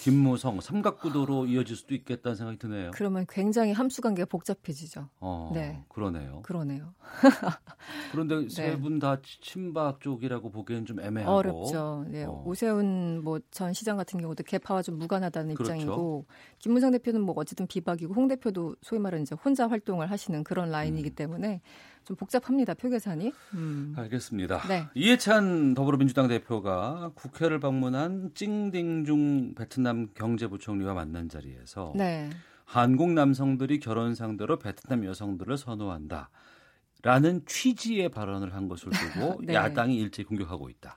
김무성 삼각구도로 이어질 수도 있겠다는 생각이 드네요. 그러면 굉장히 함수 관계가 복잡해지죠. 어, 네. 그러네요. 그러네요. <laughs> 그런데 네. 세분 다 친박 쪽이라고 보기엔 좀 애매하고 어렵죠. 네. 어. 오세훈 뭐 전 시장 같은 경우도 개파와 좀 무관하다는 그렇죠. 입장이고 김무성 대표는 뭐 어쨌든 비박이고 홍 대표도 소위 말하는 이제 혼자 활동을 하시는 그런 라인이기 음. 때문에 좀 복잡합니다. 표 계산이. 음. 알겠습니다. 네. 이해찬 더불어민주당 대표가 국회를 방문한 찡딩중 베트남 경제부총리와 만난 자리에서 네. 한국 남성들이 결혼 상대로 베트남 여성들을 선호한다. 라는 취지의 발언을 한 것을 <laughs> 두고 네. 야당이 일제히 공격하고 있다.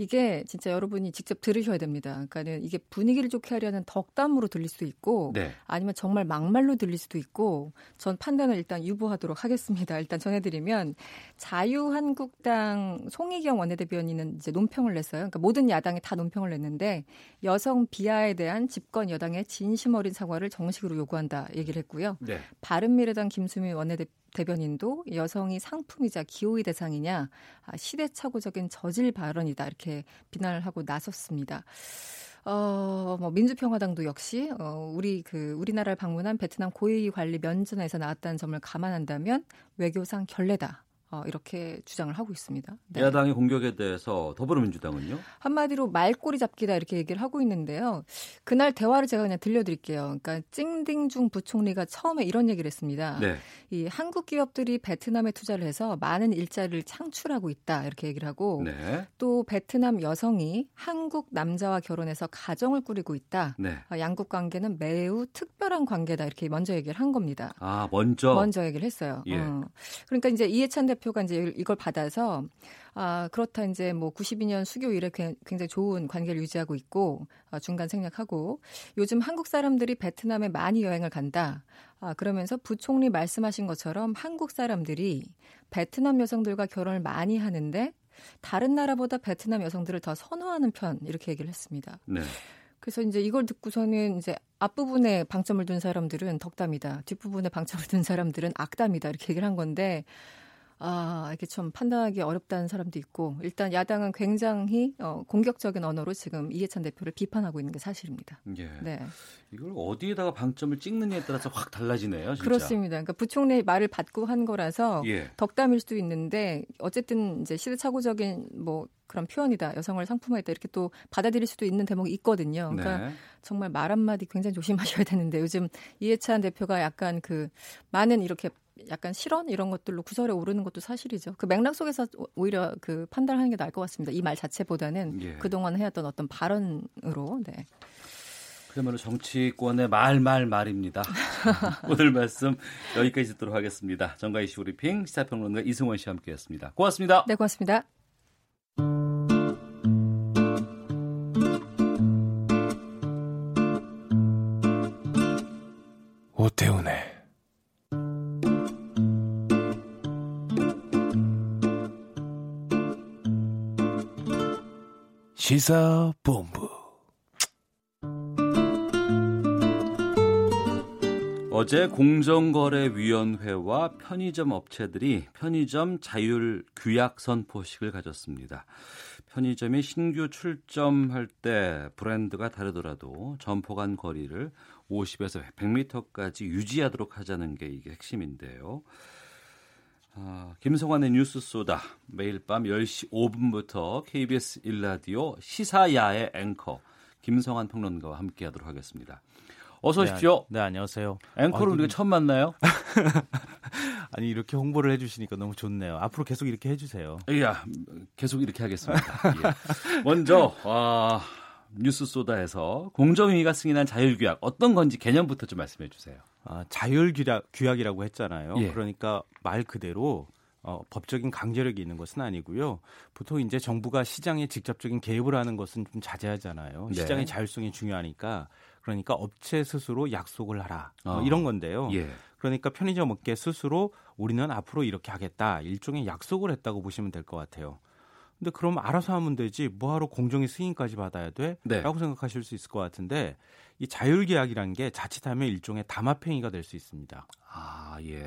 이게 진짜 여러분이 직접 들으셔야 됩니다. 그러니까는 이게 분위기를 좋게 하려는 덕담으로 들릴 수도 있고 네. 아니면 정말 막말로 들릴 수도 있고 전 판단을 일단 유보하도록 하겠습니다. <laughs> 일단 전해드리면 자유한국당 송희경 원내대변인은 이제 논평을 냈어요. 그러니까 모든 야당이 다 논평을 냈는데 여성 비하에 대한 집권 여당의 진심 어린 사과를 정식으로 요구한다 얘기를 했고요. 네. 바른미래당 김수미 원내대표 대변인도 여성이 상품이자 기호의 대상이냐 아, 시대착오적인 저질 발언이다 이렇게 비난을 하고 나섰습니다. 어, 뭐 민주평화당도 역시 어, 우리 그 우리나라를 방문한 베트남 고위 관리 면전에서 나왔다는 점을 감안한다면 외교상 결례다. 어, 이렇게 주장을 하고 있습니다. 네. 야당의 공격에 대해서 더불어민주당은요? 한마디로 말꼬리 잡기다 이렇게 얘기를 하고 있는데요. 그날 대화를 제가 그냥 들려드릴게요. 그러니까 찡딩중 부총리가 처음에 이런 얘기를 했습니다. 네. 이 한국 기업들이 베트남에 투자를 해서 많은 일자리를 창출하고 있다 이렇게 얘기를 하고 네. 또 베트남 여성이 한국 남자와 결혼해서 가정을 꾸리고 있다. 네. 어, 양국 관계는 매우 특별한 관계다 이렇게 먼저 얘기를 한 겁니다. 아 먼저 먼저 얘기를 했어요. 예. 어. 그러니까 이제 이해찬 대 대표가 이제 이걸 받아서 아, 그렇다 이제 뭐 92년 수교 이래 굉장히 좋은 관계를 유지하고 있고 아, 중간 생략하고 요즘 한국 사람들이 베트남에 많이 여행을 간다. 아, 그러면서 부총리 말씀하신 것처럼 한국 사람들이 베트남 여성들과 결혼을 많이 하는데 다른 나라보다 베트남 여성들을 더 선호하는 편 이렇게 얘기를 했습니다. 네. 그래서 이제 이걸 듣고서는 이제 앞부분에 방점을 둔 사람들은 덕담이다. 뒷부분에 방점을 둔 사람들은 악담이다. 이렇게 얘기를 한 건데 아, 이게 좀 판단하기 어렵다는 사람도 있고 일단 야당은 굉장히 어, 공격적인 언어로 지금 이해찬 대표를 비판하고 있는 게 사실입니다. 예. 네. 이걸 어디에다가 방점을 찍느냐에 따라서 확 달라지네요. 진짜. 그렇습니다. 그러니까 부총리 말을 받고 한 거라서 예. 덕담일 수도 있는데 어쨌든 이제 시대착오적인 뭐 그런 표현이다. 여성을 상품화했다. 이렇게 또 받아들일 수도 있는 대목이 있거든요. 그러니까 네. 정말 말 한마디 굉장히 조심하셔야 되는데 요즘 이해찬 대표가 약간 그 많은 이렇게 약간 실언 이런 것들로 구설에 오르는 것도 사실이죠. 그 맥락 속에서 오히려 그 판단하는 게 나을 것 같습니다. 이 말 자체보다는 예. 그동안 해왔던 어떤 발언으로. 네. 그야말로 정치권의 말, 말, 말입니다. <laughs> 오늘 말씀 여기까지 듣도록 하겠습니다. 정가희 씨 브리핑 시사평론가 이승원 씨와 함께했습니다. 고맙습니다. 네, 고맙습니다. 오태훈의 시사본부 어제 공정거래위원회와 편의점 업체들이 편의점 자율 규약 선포식을 가졌습니다. 편의점이 신규 출점할 때 브랜드가 다르더라도 점포 간 거리를 50에서 100m까지 유지하도록 하자는 게 이게 핵심인데요. 아, 김성환의 뉴스 쏘다 매일 밤 10시 5분부터 KBS 1라디오 시사야의 앵커 김성환 평론가와 함께 하도록 하겠습니다. 어서 오십시오. 네, 네 안녕하세요. 앵커를 아, 우리가 처음 만나요? <laughs> 아니 이렇게 홍보를 해주시니까 너무 좋네요. 앞으로 계속 이렇게 해주세요. 야 계속 이렇게 하겠습니다. 예. 먼저 아, 뉴스 소다에서 공정위가 승인한 자율규약 어떤 건지 개념부터 좀 말씀해 주세요. 아, 자율규약 규약이라고 했잖아요. 예. 그러니까 말 그대로 어, 법적인 강제력이 있는 것은 아니고요. 보통 이제 정부가 시장에 직접적인 개입을 하는 것은 좀 자제하잖아요. 네. 시장의 자율성이 중요하니까 그러니까 업체 스스로 약속을 하라 뭐 어. 이런 건데요. 예. 그러니까 편의점 업계 스스로 우리는 앞으로 이렇게 하겠다 일종의 약속을 했다고 보시면 될 것 같아요. 근데 그럼 알아서 하면 되지 뭐하러 공정의 승인까지 받아야 돼? 네. 라고 생각하실 수 있을 것 같은데 이 자율계약이라는 게 자칫하면 일종의 담합행위가 될 수 있습니다. 아, 예.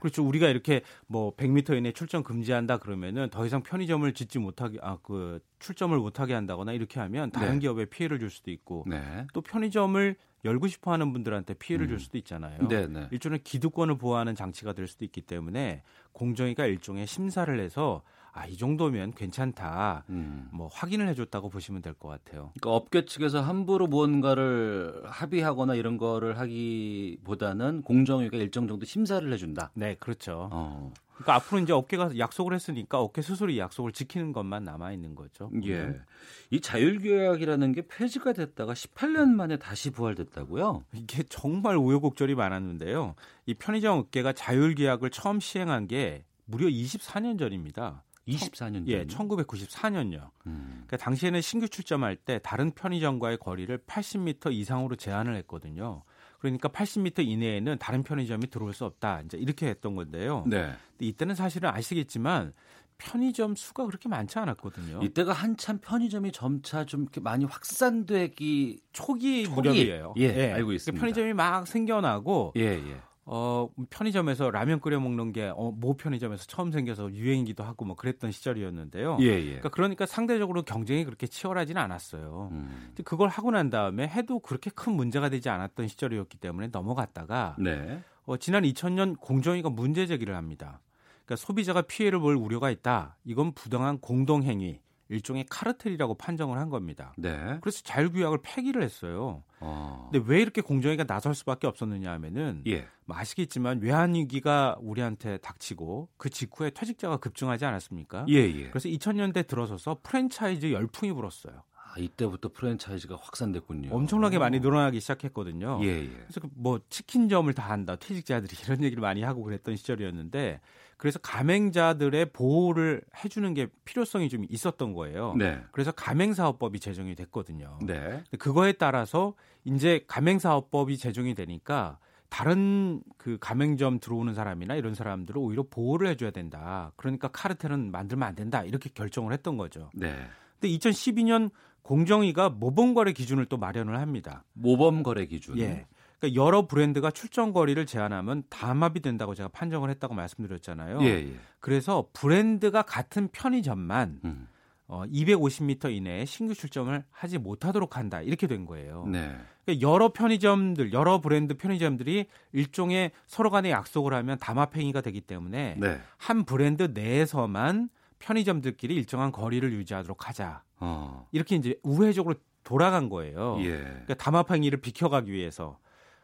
그렇죠. 우리가 이렇게 뭐 100m 이내 출점 금지한다 그러면은 더 이상 편의점을 짓지 못하게 아 그 출점을 못하게 한다거나 이렇게 하면 다른 네. 기업에 피해를 줄 수도 있고 네. 또 편의점을 열고 싶어 하는 분들한테 피해를 음. 줄 수도 있잖아요. 네, 네. 일종의 기득권을 보호하는 장치가 될 수도 있기 때문에 공정위가 일종의 심사를 해서 아, 이 정도면 괜찮다. 음. 뭐 확인을 해줬다고 보시면 될 것 같아요. 그러니까 업계 측에서 함부로 무언가를 합의하거나 이런 거를 하기보다는 공정위가 일정 정도 심사를 해준다. 네, 그렇죠. 어. 그러니까 앞으로 이제 업계가 약속을 했으니까 업계 스스로 이 약속을 지키는 것만 남아 있는 거죠. 예. 음. 이 자율규약이라는 게 폐지가 됐다가 18년 만에 다시 부활됐다고요? 이게 정말 우여곡절이 많았는데요. 이 편의점 업계가 자율규약을 처음 시행한 게 무려 24년 전입니다. 24년 전. 예, 1994년요. 음. 그러니까 당시에는 신규 출점할 때 다른 편의점과의 거리를 80m 이상으로 제한을 했거든요. 그러니까 80m 이내에는 다른 편의점이 들어올 수 없다. 이제 이렇게 했던 건데요. 네. 이때는 사실은 아시겠지만 편의점 수가 그렇게 많지 않았거든요. 이때가 한참 편의점이 점차 좀 이렇게 많이 확산되기 초기, 초기 무렵이에요. 예, 예. 알고 있습니다. 편의점이 막 생겨나고 예, 예. 어, 편의점에서 라면 끓여 먹는 게, 어, 모 편의점에서 처음 생겨서 유행이기도 하고 뭐 그랬던 시절이었는데요. 예, 예. 그러니까, 그러니까 상대적으로 경쟁이 그렇게 치열하지는 않았어요. 음. 그걸 하고 난 다음에 해도 그렇게 큰 문제가 되지 않았던 시절이었기 때문에 넘어갔다가, 네. 어, 지난 2000년 공정위가 문제 제기를 합니다. 그러니까 소비자가 피해를 볼 우려가 있다. 이건 부당한 공동행위. 일종의 카르텔이라고 판정을 한 겁니다. 네. 그래서 자율규약을 폐기를 했어요. 어. 근데 왜 이렇게 공정위가 나설 수밖에 없었느냐 하면은 예. 뭐 아시겠지만 외환 위기가 우리한테 닥치고 그 직후에 퇴직자가 급증하지 않았습니까? 예, 예. 그래서 2000년대 들어서서 프랜차이즈 열풍이 불었어요. 아, 이때부터 프랜차이즈가 확산됐군요. 엄청나게 많이 늘어나기 시작했거든요. 예, 예. 그래서 그뭐 치킨점을 다 한다, 퇴직자들이 <laughs> 이런 얘기를 많이 하고 그랬던 시절이었는데 그래서 가맹자들의 보호를 해주는 게 필요성이 좀 있었던 거예요. 네. 그래서 가맹사업법이 제정이 됐거든요. 네. 그거에 따라서 이제 가맹사업법이 제정이 되니까 다른 그 가맹점 들어오는 사람이나 이런 사람들을 오히려 보호를 해줘야 된다. 그러니까 카르텔은 만들면 안 된다. 이렇게 결정을 했던 거죠. 네. 근데 2012년 공정위가 모범거래 기준을 또 마련을 합니다. 모범거래 기준. 예. 그러니까 여러 브랜드가 출전 거리를 제한하면 담합이 된다고 제가 판정을 했다고 말씀드렸잖아요. 예, 예. 그래서 브랜드가 같은 편의점만 음. 어, 250m 이내에 신규 출점을 하지 못하도록 한다 이렇게 된 거예요. 네. 그러니까 여러 편의점들, 여러 브랜드 편의점들이 일종의 서로 간에 약속을 하면 담합행위가 되기 때문에 네. 한 브랜드 내에서만 편의점들끼리 일정한 거리를 유지하도록 하자. 어. 이렇게 이제 우회적으로 돌아간 거예요. 예. 그러니까 담합행위를 비켜가기 위해서.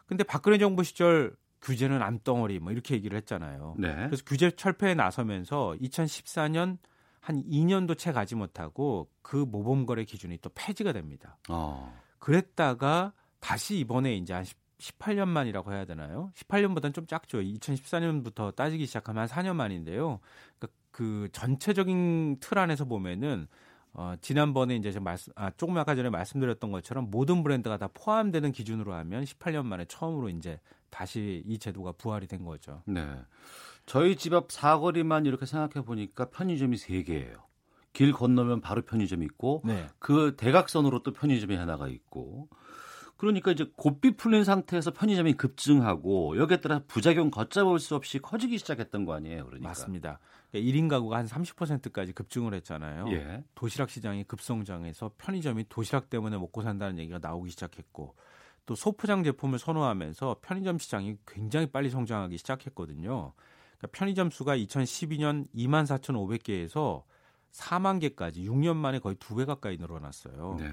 근데 박근혜 정부 시절 규제는 암덩어리 뭐 이렇게 얘기를 했잖아요. 네. 그래서 규제 철폐에 나서면서 2014년 한 2년도 채 가지 못하고 그 모범거래 기준이 또 폐지가 됩니다. 어. 그랬다가 다시 이번에 이제 한 18년 만이라고 해야 되나요? 18년보다는 좀 작죠. 2014년부터 따지기 시작하면 한 4년 만인데요. 그러니까 그 전체적인 틀 안에서 보면은 어, 지난번에 이제 제가 말씀, 아, 조금 아까 전에 말씀드렸던 것처럼 모든 브랜드가 다 포함되는 기준으로 하면 18년 만에 처음으로 이제 다시 이 제도가 부활이 된 거죠. 네. 저희 집 앞 사거리만 이렇게 생각해 보니까 편의점이 3개예요. 길 건너면 바로 편의점이 있고 네. 그 대각선으로 또 편의점이 하나가 있고 그러니까 이제 고삐 풀린 상태에서 편의점이 급증하고 여기에 따라 부작용 걷잡을 수 없이 커지기 시작했던 거 아니에요, 그러니까. 맞습니다. 1인 그러니까 가구가 한 30%까지 급증을 했잖아요. 예. 도시락 시장이 급성장해서 편의점이 도시락 때문에 먹고 산다는 얘기가 나오기 시작했고 또 소포장 제품을 선호하면서 편의점 시장이 굉장히 빨리 성장하기 시작했거든요. 그러니까 편의점 수가 2012년 2만 4,500개에서 4만 개까지 6년 만에 거의 두 배 가까이 늘어났어요. 네.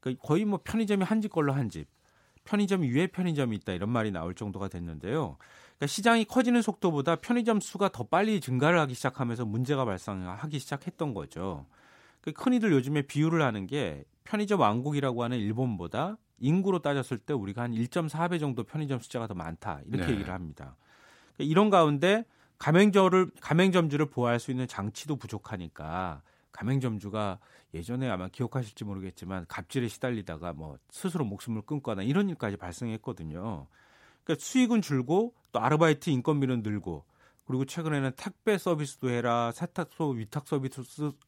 그러니까 거의 뭐 편의점이 한 집 걸로 한 집, 편의점 위에 편의점이 있다 이런 말이 나올 정도가 됐는데요. 그러니까 시장이 커지는 속도보다 편의점 수가 더 빨리 증가를 하기 시작하면서 문제가 발생하기 시작했던 거죠. 그 흔히들 요즘에 비유를 하는 게 편의점 왕국이라고 하는 일본보다 인구로 따졌을 때 우리가 한 1.4배 정도 편의점 숫자가 더 많다 이렇게 네. 얘기를 합니다. 그러니까 이런 가운데 가맹점을 가맹점주를 보호할 수 있는 장치도 부족하니까 가맹점주가 예전에 아마 기억하실지 모르겠지만 갑질에 시달리다가 뭐 스스로 목숨을 끊거나 이런 일까지 발생했거든요. 그러니까 수익은 줄고 또 아르바이트 인건비는 늘고 그리고 최근에는 택배 서비스도 해라, 세탁소 위탁 서비스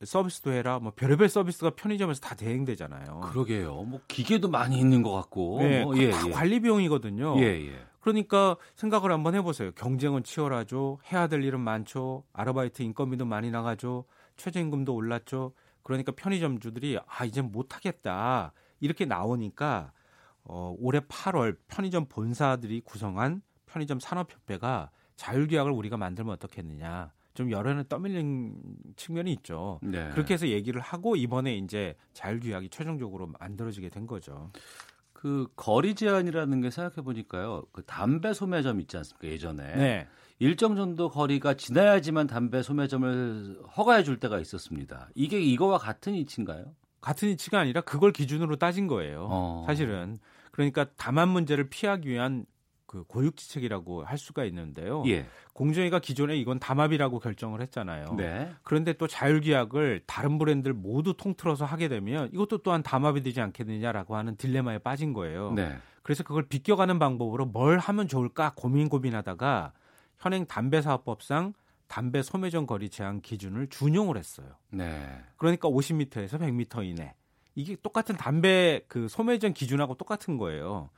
서비스도 해라, 뭐 별의별 서비스가 편의점에서 다 대행되잖아요. 그러게요. 뭐 기계도 많이 있는 것 같고, 네, 뭐, 예, 다 예. 관리 비용이거든요. 예, 예. 그러니까 생각을 한번 해보세요. 경쟁은 치열하죠. 해야 될 일은 많죠. 아르바이트 인건비도 많이 나가죠. 최저임금도 올랐죠. 그러니까 편의점주들이 아 이제 못하겠다 이렇게 나오니까 어, 올해 8월 편의점 본사들이 구성한 편의점 산업협회가 자율계약을 우리가 만들면 어떻겠느냐. 좀 여론을 떠밀린 측면이 있죠. 네. 그렇게 해서 얘기를 하고 이번에 이제 자율규약이 최종적으로 만들어지게 된 거죠. 그 거리 제한이라는 게 생각해 보니까요. 그 담배 소매점 있지 않습니까? 예전에 네. 일정 정도 거리가 지나야지만 담배 소매점을 허가해 줄 때가 있었습니다. 이게 이거와 같은 이치인가요? 같은 이치가 아니라 그걸 기준으로 따진 거예요. 어. 사실은 그러니까 담합 문제를 피하기 위한 그 고육지책이라고 할 수가 있는데요. 예. 공정위가 기존에 이건 담합이라고 결정을 했잖아요. 네. 그런데 또 자율계약을 다른 브랜드를 모두 통틀어서 하게 되면 이것도 또한 담합이 되지 않겠느냐라고 하는 딜레마에 빠진 거예요. 네. 그래서 그걸 비껴가는 방법으로 뭘 하면 좋을까 고민 고민하다가 현행 담배 사업법상 담배 소매점 거리 제한 기준을 준용을 했어요. 네. 그러니까 50m에서 100m 이내. 이게 똑같은 담배 그 소매점 기준하고 똑같은 거예요.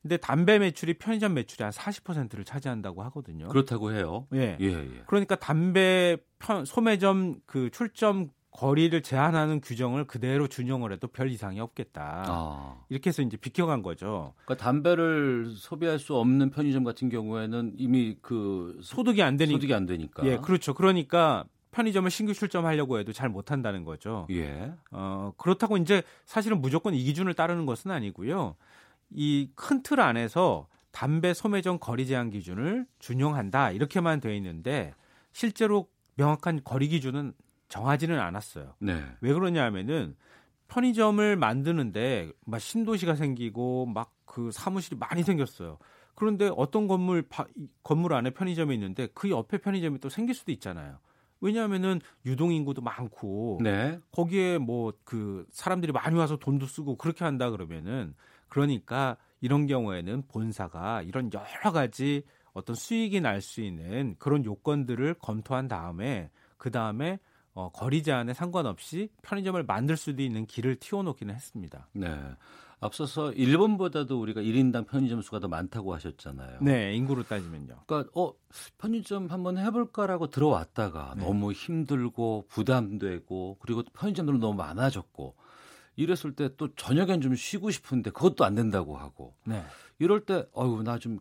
근데 담배 매출이 편의점 매출이 한 40%를 차지한다고 하거든요. 그렇다고 해요. 예. 예, 예. 그러니까 담배 편, 소매점 그 출점 거리를 제한하는 규정을 그대로 준용을 해도 별 이상이 없겠다. 아. 이렇게 해서 이제 비켜간 거죠. 그러니까 담배를 소비할 수 없는 편의점 같은 경우에는 이미 그 소득이 안 되니까. 소득이 안 되니까. 예, 그렇죠. 그러니까 편의점을 신규 출점하려고 해도 잘 못한다는 거죠. 예. 어, 그렇다고 이제 사실은 무조건 이 기준을 따르는 것은 아니고요. 이 큰 틀 안에서 담배 소매점 거리 제한 기준을 준용한다 이렇게만 돼 있는데 실제로 명확한 거리 기준은 정하지는 않았어요. 네. 왜 그러냐면은 편의점을 만드는데 막 신도시가 생기고 막 그 사무실이 많이 생겼어요. 그런데 어떤 건물 건물 안에 편의점이 있는데 그 옆에 편의점이 또 생길 수도 있잖아요. 왜냐하면은 유동 인구도 많고 네. 거기에 뭐 그 사람들이 많이 와서 돈도 쓰고 그렇게 한다 그러면은 그러니까 이런 경우에는 본사가 이런 여러 가지 어떤 수익이 날 수 있는 그런 요건들을 검토한 다음에 그 다음에 어, 거리 제한에 상관없이 편의점을 만들 수도 있는 길을 틔워놓기는 했습니다. 네. 앞서서 일본보다도 우리가 1인당 편의점 수가 더 많다고 하셨잖아요. 네, 인구로 따지면요. 그러니까 어 편의점 한번 해 볼까라고 들어왔다가 네. 너무 힘들고 부담되고 그리고 편의점들은 너무 많아졌고 이랬을 때 또 저녁엔 좀 쉬고 싶은데 그것도 안 된다고 하고 네. 이럴 때 어유 나 좀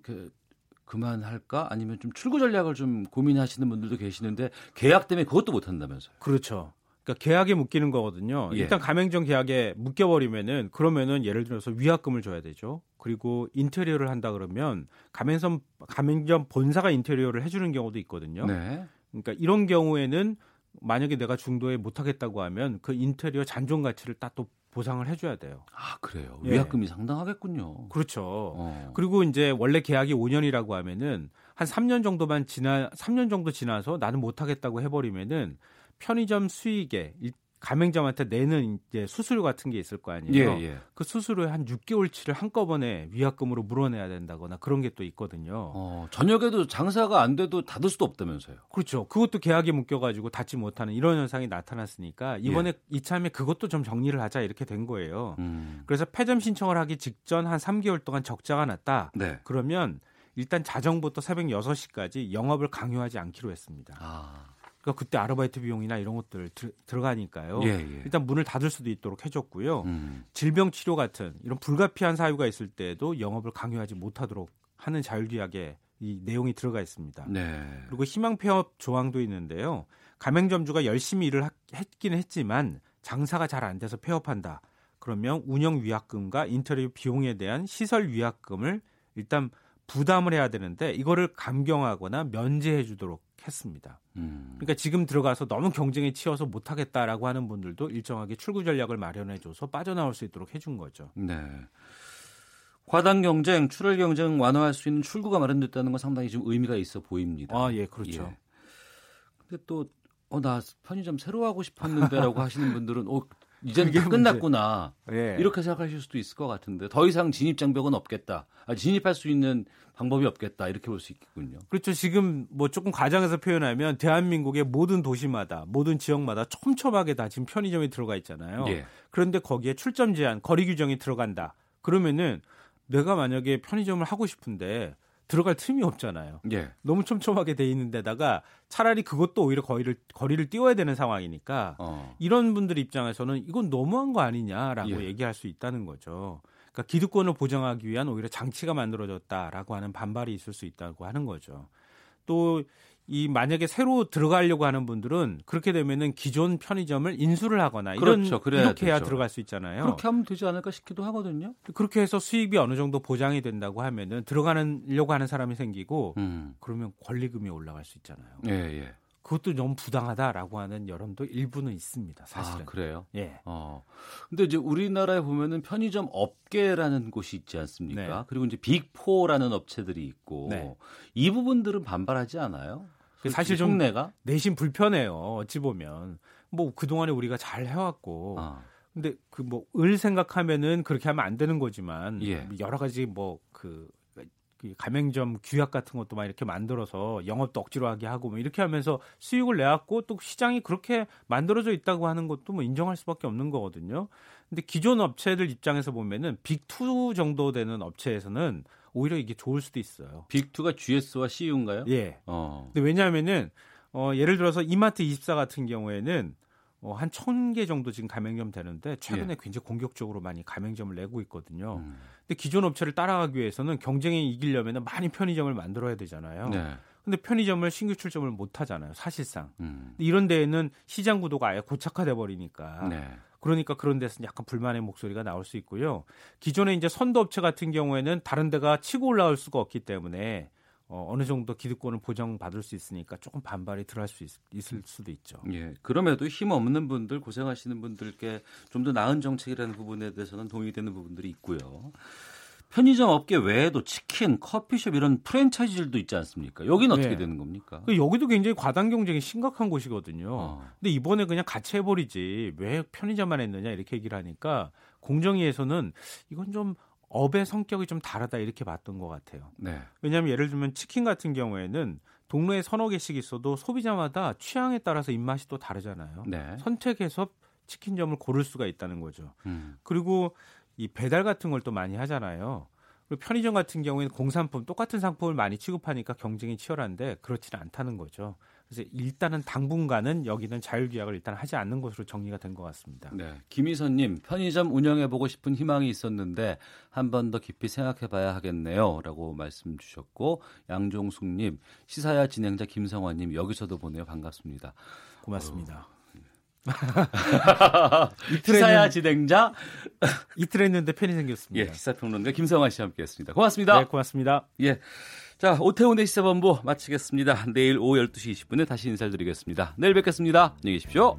그만할까 아니면 좀 출구 전략을 좀 고민하시는 분들도 계시는데 계약 때문에 그것도 못 한다면서요. 그렇죠. 그러니까 계약에 묶이는 거거든요. 예. 일단 가맹점 계약에 묶여 버리면은 그러면은 예를 들어서 위약금을 줘야 되죠. 그리고 인테리어를 한다 그러면 가맹점 가맹점 본사가 인테리어를 해 주는 경우도 있거든요. 네. 그러니까 이런 경우에는 만약에 내가 중도에 못 하겠다고 하면 그 인테리어 잔존 가치를 딱 또 보상을 해줘야 돼요. 아 그래요. 예. 위약금이 상당하겠군요. 그렇죠. 어. 그리고 이제 원래 계약이 5년이라고 하면은 한 3년 정도만 지나 3년 정도 지나서 나는 못하겠다고 해버리면은 편의점 수익에 가맹점한테 내는 이제 수수료 같은 게 있을 거 아니에요. 예, 예. 그 수수료에 한 6개월치를 한꺼번에 위약금으로 물어내야 된다거나 그런 게 또 있거든요. 어, 저녁에도 장사가 안 돼도 닫을 수도 없다면서요. 그렇죠. 그것도 계약에 묶여가지고 닫지 못하는 이런 현상이 나타났으니까 이번에 예. 이참에 그것도 좀 정리를 하자 이렇게 된 거예요. 음. 그래서 폐점 신청을 하기 직전 한 3개월 동안 적자가 났다. 네. 그러면 일단 자정부터 새벽 6시까지 영업을 강요하지 않기로 했습니다. 아. 그러니까 그때 아르바이트 비용이나 이런 것들 들, 들어가니까요. 예, 예. 일단 문을 닫을 수도 있도록 해줬고요. 음. 질병 치료 같은 이런 불가피한 사유가 있을 때에도 영업을 강요하지 못하도록 하는 자율계약에 이 내용이 들어가 있습니다. 네. 그리고 희망 폐업 조항도 있는데요. 가맹점주가 열심히 일을 했기는 했지만 장사가 잘 안 돼서 폐업한다. 그러면 운영 위약금과 인터뷰 비용에 대한 시설 위약금을 일단 부담을 해야 되는데 이거를 감경하거나 면제해 주도록 했습니다. 음. 그러니까 지금 들어가서 너무 경쟁에 치여서 못하겠다라고 하는 분들도 일정하게 출구 전략을 마련해줘서 빠져나올 수 있도록 해준 거죠. 네. 과당 경쟁, 출혈 경쟁 완화할 수 있는 출구가 마련됐다는 건 상당히 좀 의미가 있어 보입니다. 아, 예, 그렇죠. 예. 근데 또, 어, 나 편의점 새로 하고 싶었는데라고 <laughs> 하시는 분들은, 어, 이제는 다 끝났구나. 예. 이렇게 생각하실 수도 있을 것 같은데 더 이상 진입 장벽은 없겠다. 아, 진입할 수 있는 방법이 없겠다. 이렇게 볼 수 있겠군요. 그렇죠. 지금 뭐 조금 과장해서 표현하면 대한민국의 모든 도시마다 모든 지역마다 촘촘하게 다 지금 편의점이 들어가 있잖아요. 예. 그런데 거기에 출점 제한, 거리 규정이 들어간다. 그러면은 내가 만약에 편의점을 하고 싶은데 들어갈 틈이 없잖아요. 예. 너무 촘촘하게 돼 있는 데다가 차라리 그것도 오히려 거리를 거리를 띄워야 되는 상황이니까 어. 이런 분들 입장에서는 이건 너무한 거 아니냐라고 예. 얘기할 수 있다는 거죠. 그러니까 기득권을 보장하기 위한 오히려 장치가 만들어졌다라고 하는 반발이 있을 수 있다고 하는 거죠. 또 이 만약에 새로 들어가려고 하는 분들은 그렇게 되면은 기존 편의점을 인수를 하거나 이런 그렇죠. 이렇게 해야 되죠. 들어갈 수 있잖아요. 그렇게 하면 되지 않을까 싶기도 하거든요. 그렇게 해서 수입이 어느 정도 보장이 된다고 하면은 들어가려고 하는 사람이 생기고 음. 그러면 권리금이 올라갈 수 있잖아요. 예, 예. 그것도 너무 부당하다라고 하는 여론도 일부는 있습니다. 사실은. 아, 그래요? 예. 어. 근데 이제 우리나라에 보면은 편의점 업계라는 곳이 있지 않습니까? 네. 그리고 이제 빅포라는 업체들이 있고 네. 이 부분들은 반발하지 않아요? 사실 좀 내가 내심 불편해요. 어찌 보면 뭐 그동안에 우리가 잘 해왔고 아. 근데 그 뭐 을 생각하면은 그렇게 하면 안 되는 거지만 예. 여러 가지 뭐그 그 가맹점 규약 같은 것도 막 이렇게 만들어서 영업도 억지로 하게 하고 뭐 이렇게 하면서 수익을 내왔고 또 시장이 그렇게 만들어져 있다고 하는 것도 뭐 인정할 수밖에 없는 거거든요. 근데 기존 업체들 입장에서 보면은 빅2 정도 되는 업체에서는 오히려 이게 좋을 수도 있어요. 빅2가 GS와 CU인가요? 예. 어. 근데 왜냐하면은 어, 예를 들어서 이마트 24 같은 경우에는 어, 한 천 개 정도 지금 가맹점 되는데 최근에 예. 굉장히 공격적으로 많이 가맹점을 내고 있거든요. 음. 근데 기존 업체를 따라가기 위해서는 경쟁에 이기려면 많이 편의점을 만들어야 되잖아요. 네. 근데 편의점을 신규 출점을 못 하잖아요, 사실상. 음. 이런 데에는 시장 구도가 아예 고착화돼 버리니까. 네. 그러니까 그런 데서 약간 불만의 목소리가 나올 수 있고요. 기존에 이제 선도 업체 같은 경우에는 다른 데가 치고 올라올 수가 없기 때문에 어, 어느 정도 기득권을 보장받을 수 있으니까 조금 반발이 들어갈 수 있, 을 수도 있죠. 예. 그럼에도 힘 없는 분들, 고생하시는 분들께 좀 더 나은 정책이라는 부분에 대해서는 동의되는 부분들이 있고요. 편의점 업계 외에도 치킨, 커피숍 이런 프랜차이즈들도 있지 않습니까? 여기는 어떻게 네. 되는 겁니까? 그 여기도 굉장히 과당 경쟁이 심각한 곳이거든요. 어. 근데 이번에 그냥 같이 해버리지 왜 편의점만 했느냐 이렇게 얘기를 하니까 공정위에서는 이건 좀 업의 성격이 좀 다르다 이렇게 봤던 것 같아요. 네. 왜냐하면 예를 들면 치킨 같은 경우에는 동네에 서너 개씩 있어도 소비자마다 취향에 따라서 입맛이 또 다르잖아요. 네. 선택해서 치킨점을 고를 수가 있다는 거죠. 음. 그리고 이 배달 같은 걸 또 많이 하잖아요. 그리고 편의점 같은 경우에는 공산품 똑같은 상품을 많이 취급하니까 경쟁이 치열한데 그렇지는 않다는 거죠. 그래서 일단은 당분간은 여기는 자율계약을 일단 하지 않는 것으로 정리가 된 것 같습니다. 네, 김희선님 편의점 운영해보고 싶은 희망이 있었는데 한 번 더 깊이 생각해봐야 하겠네요.라고 말씀 주셨고 양종숙님 시사야 진행자 김성환님 여기서도 보내요 반갑습니다. 고맙습니다. 어. <laughs> 시사야 진행자 이틀 했는데 팬이 생겼습니다. 예, 시사평론가 김성환 씨와 함께했습니다. 고맙습니다. 네, 고맙습니다. 예. 자, 오태훈의 시사본부 마치겠습니다. 내일 오후 12시 20분에 다시 인사드리겠습니다. 내일 뵙겠습니다. 안녕히 계십시오.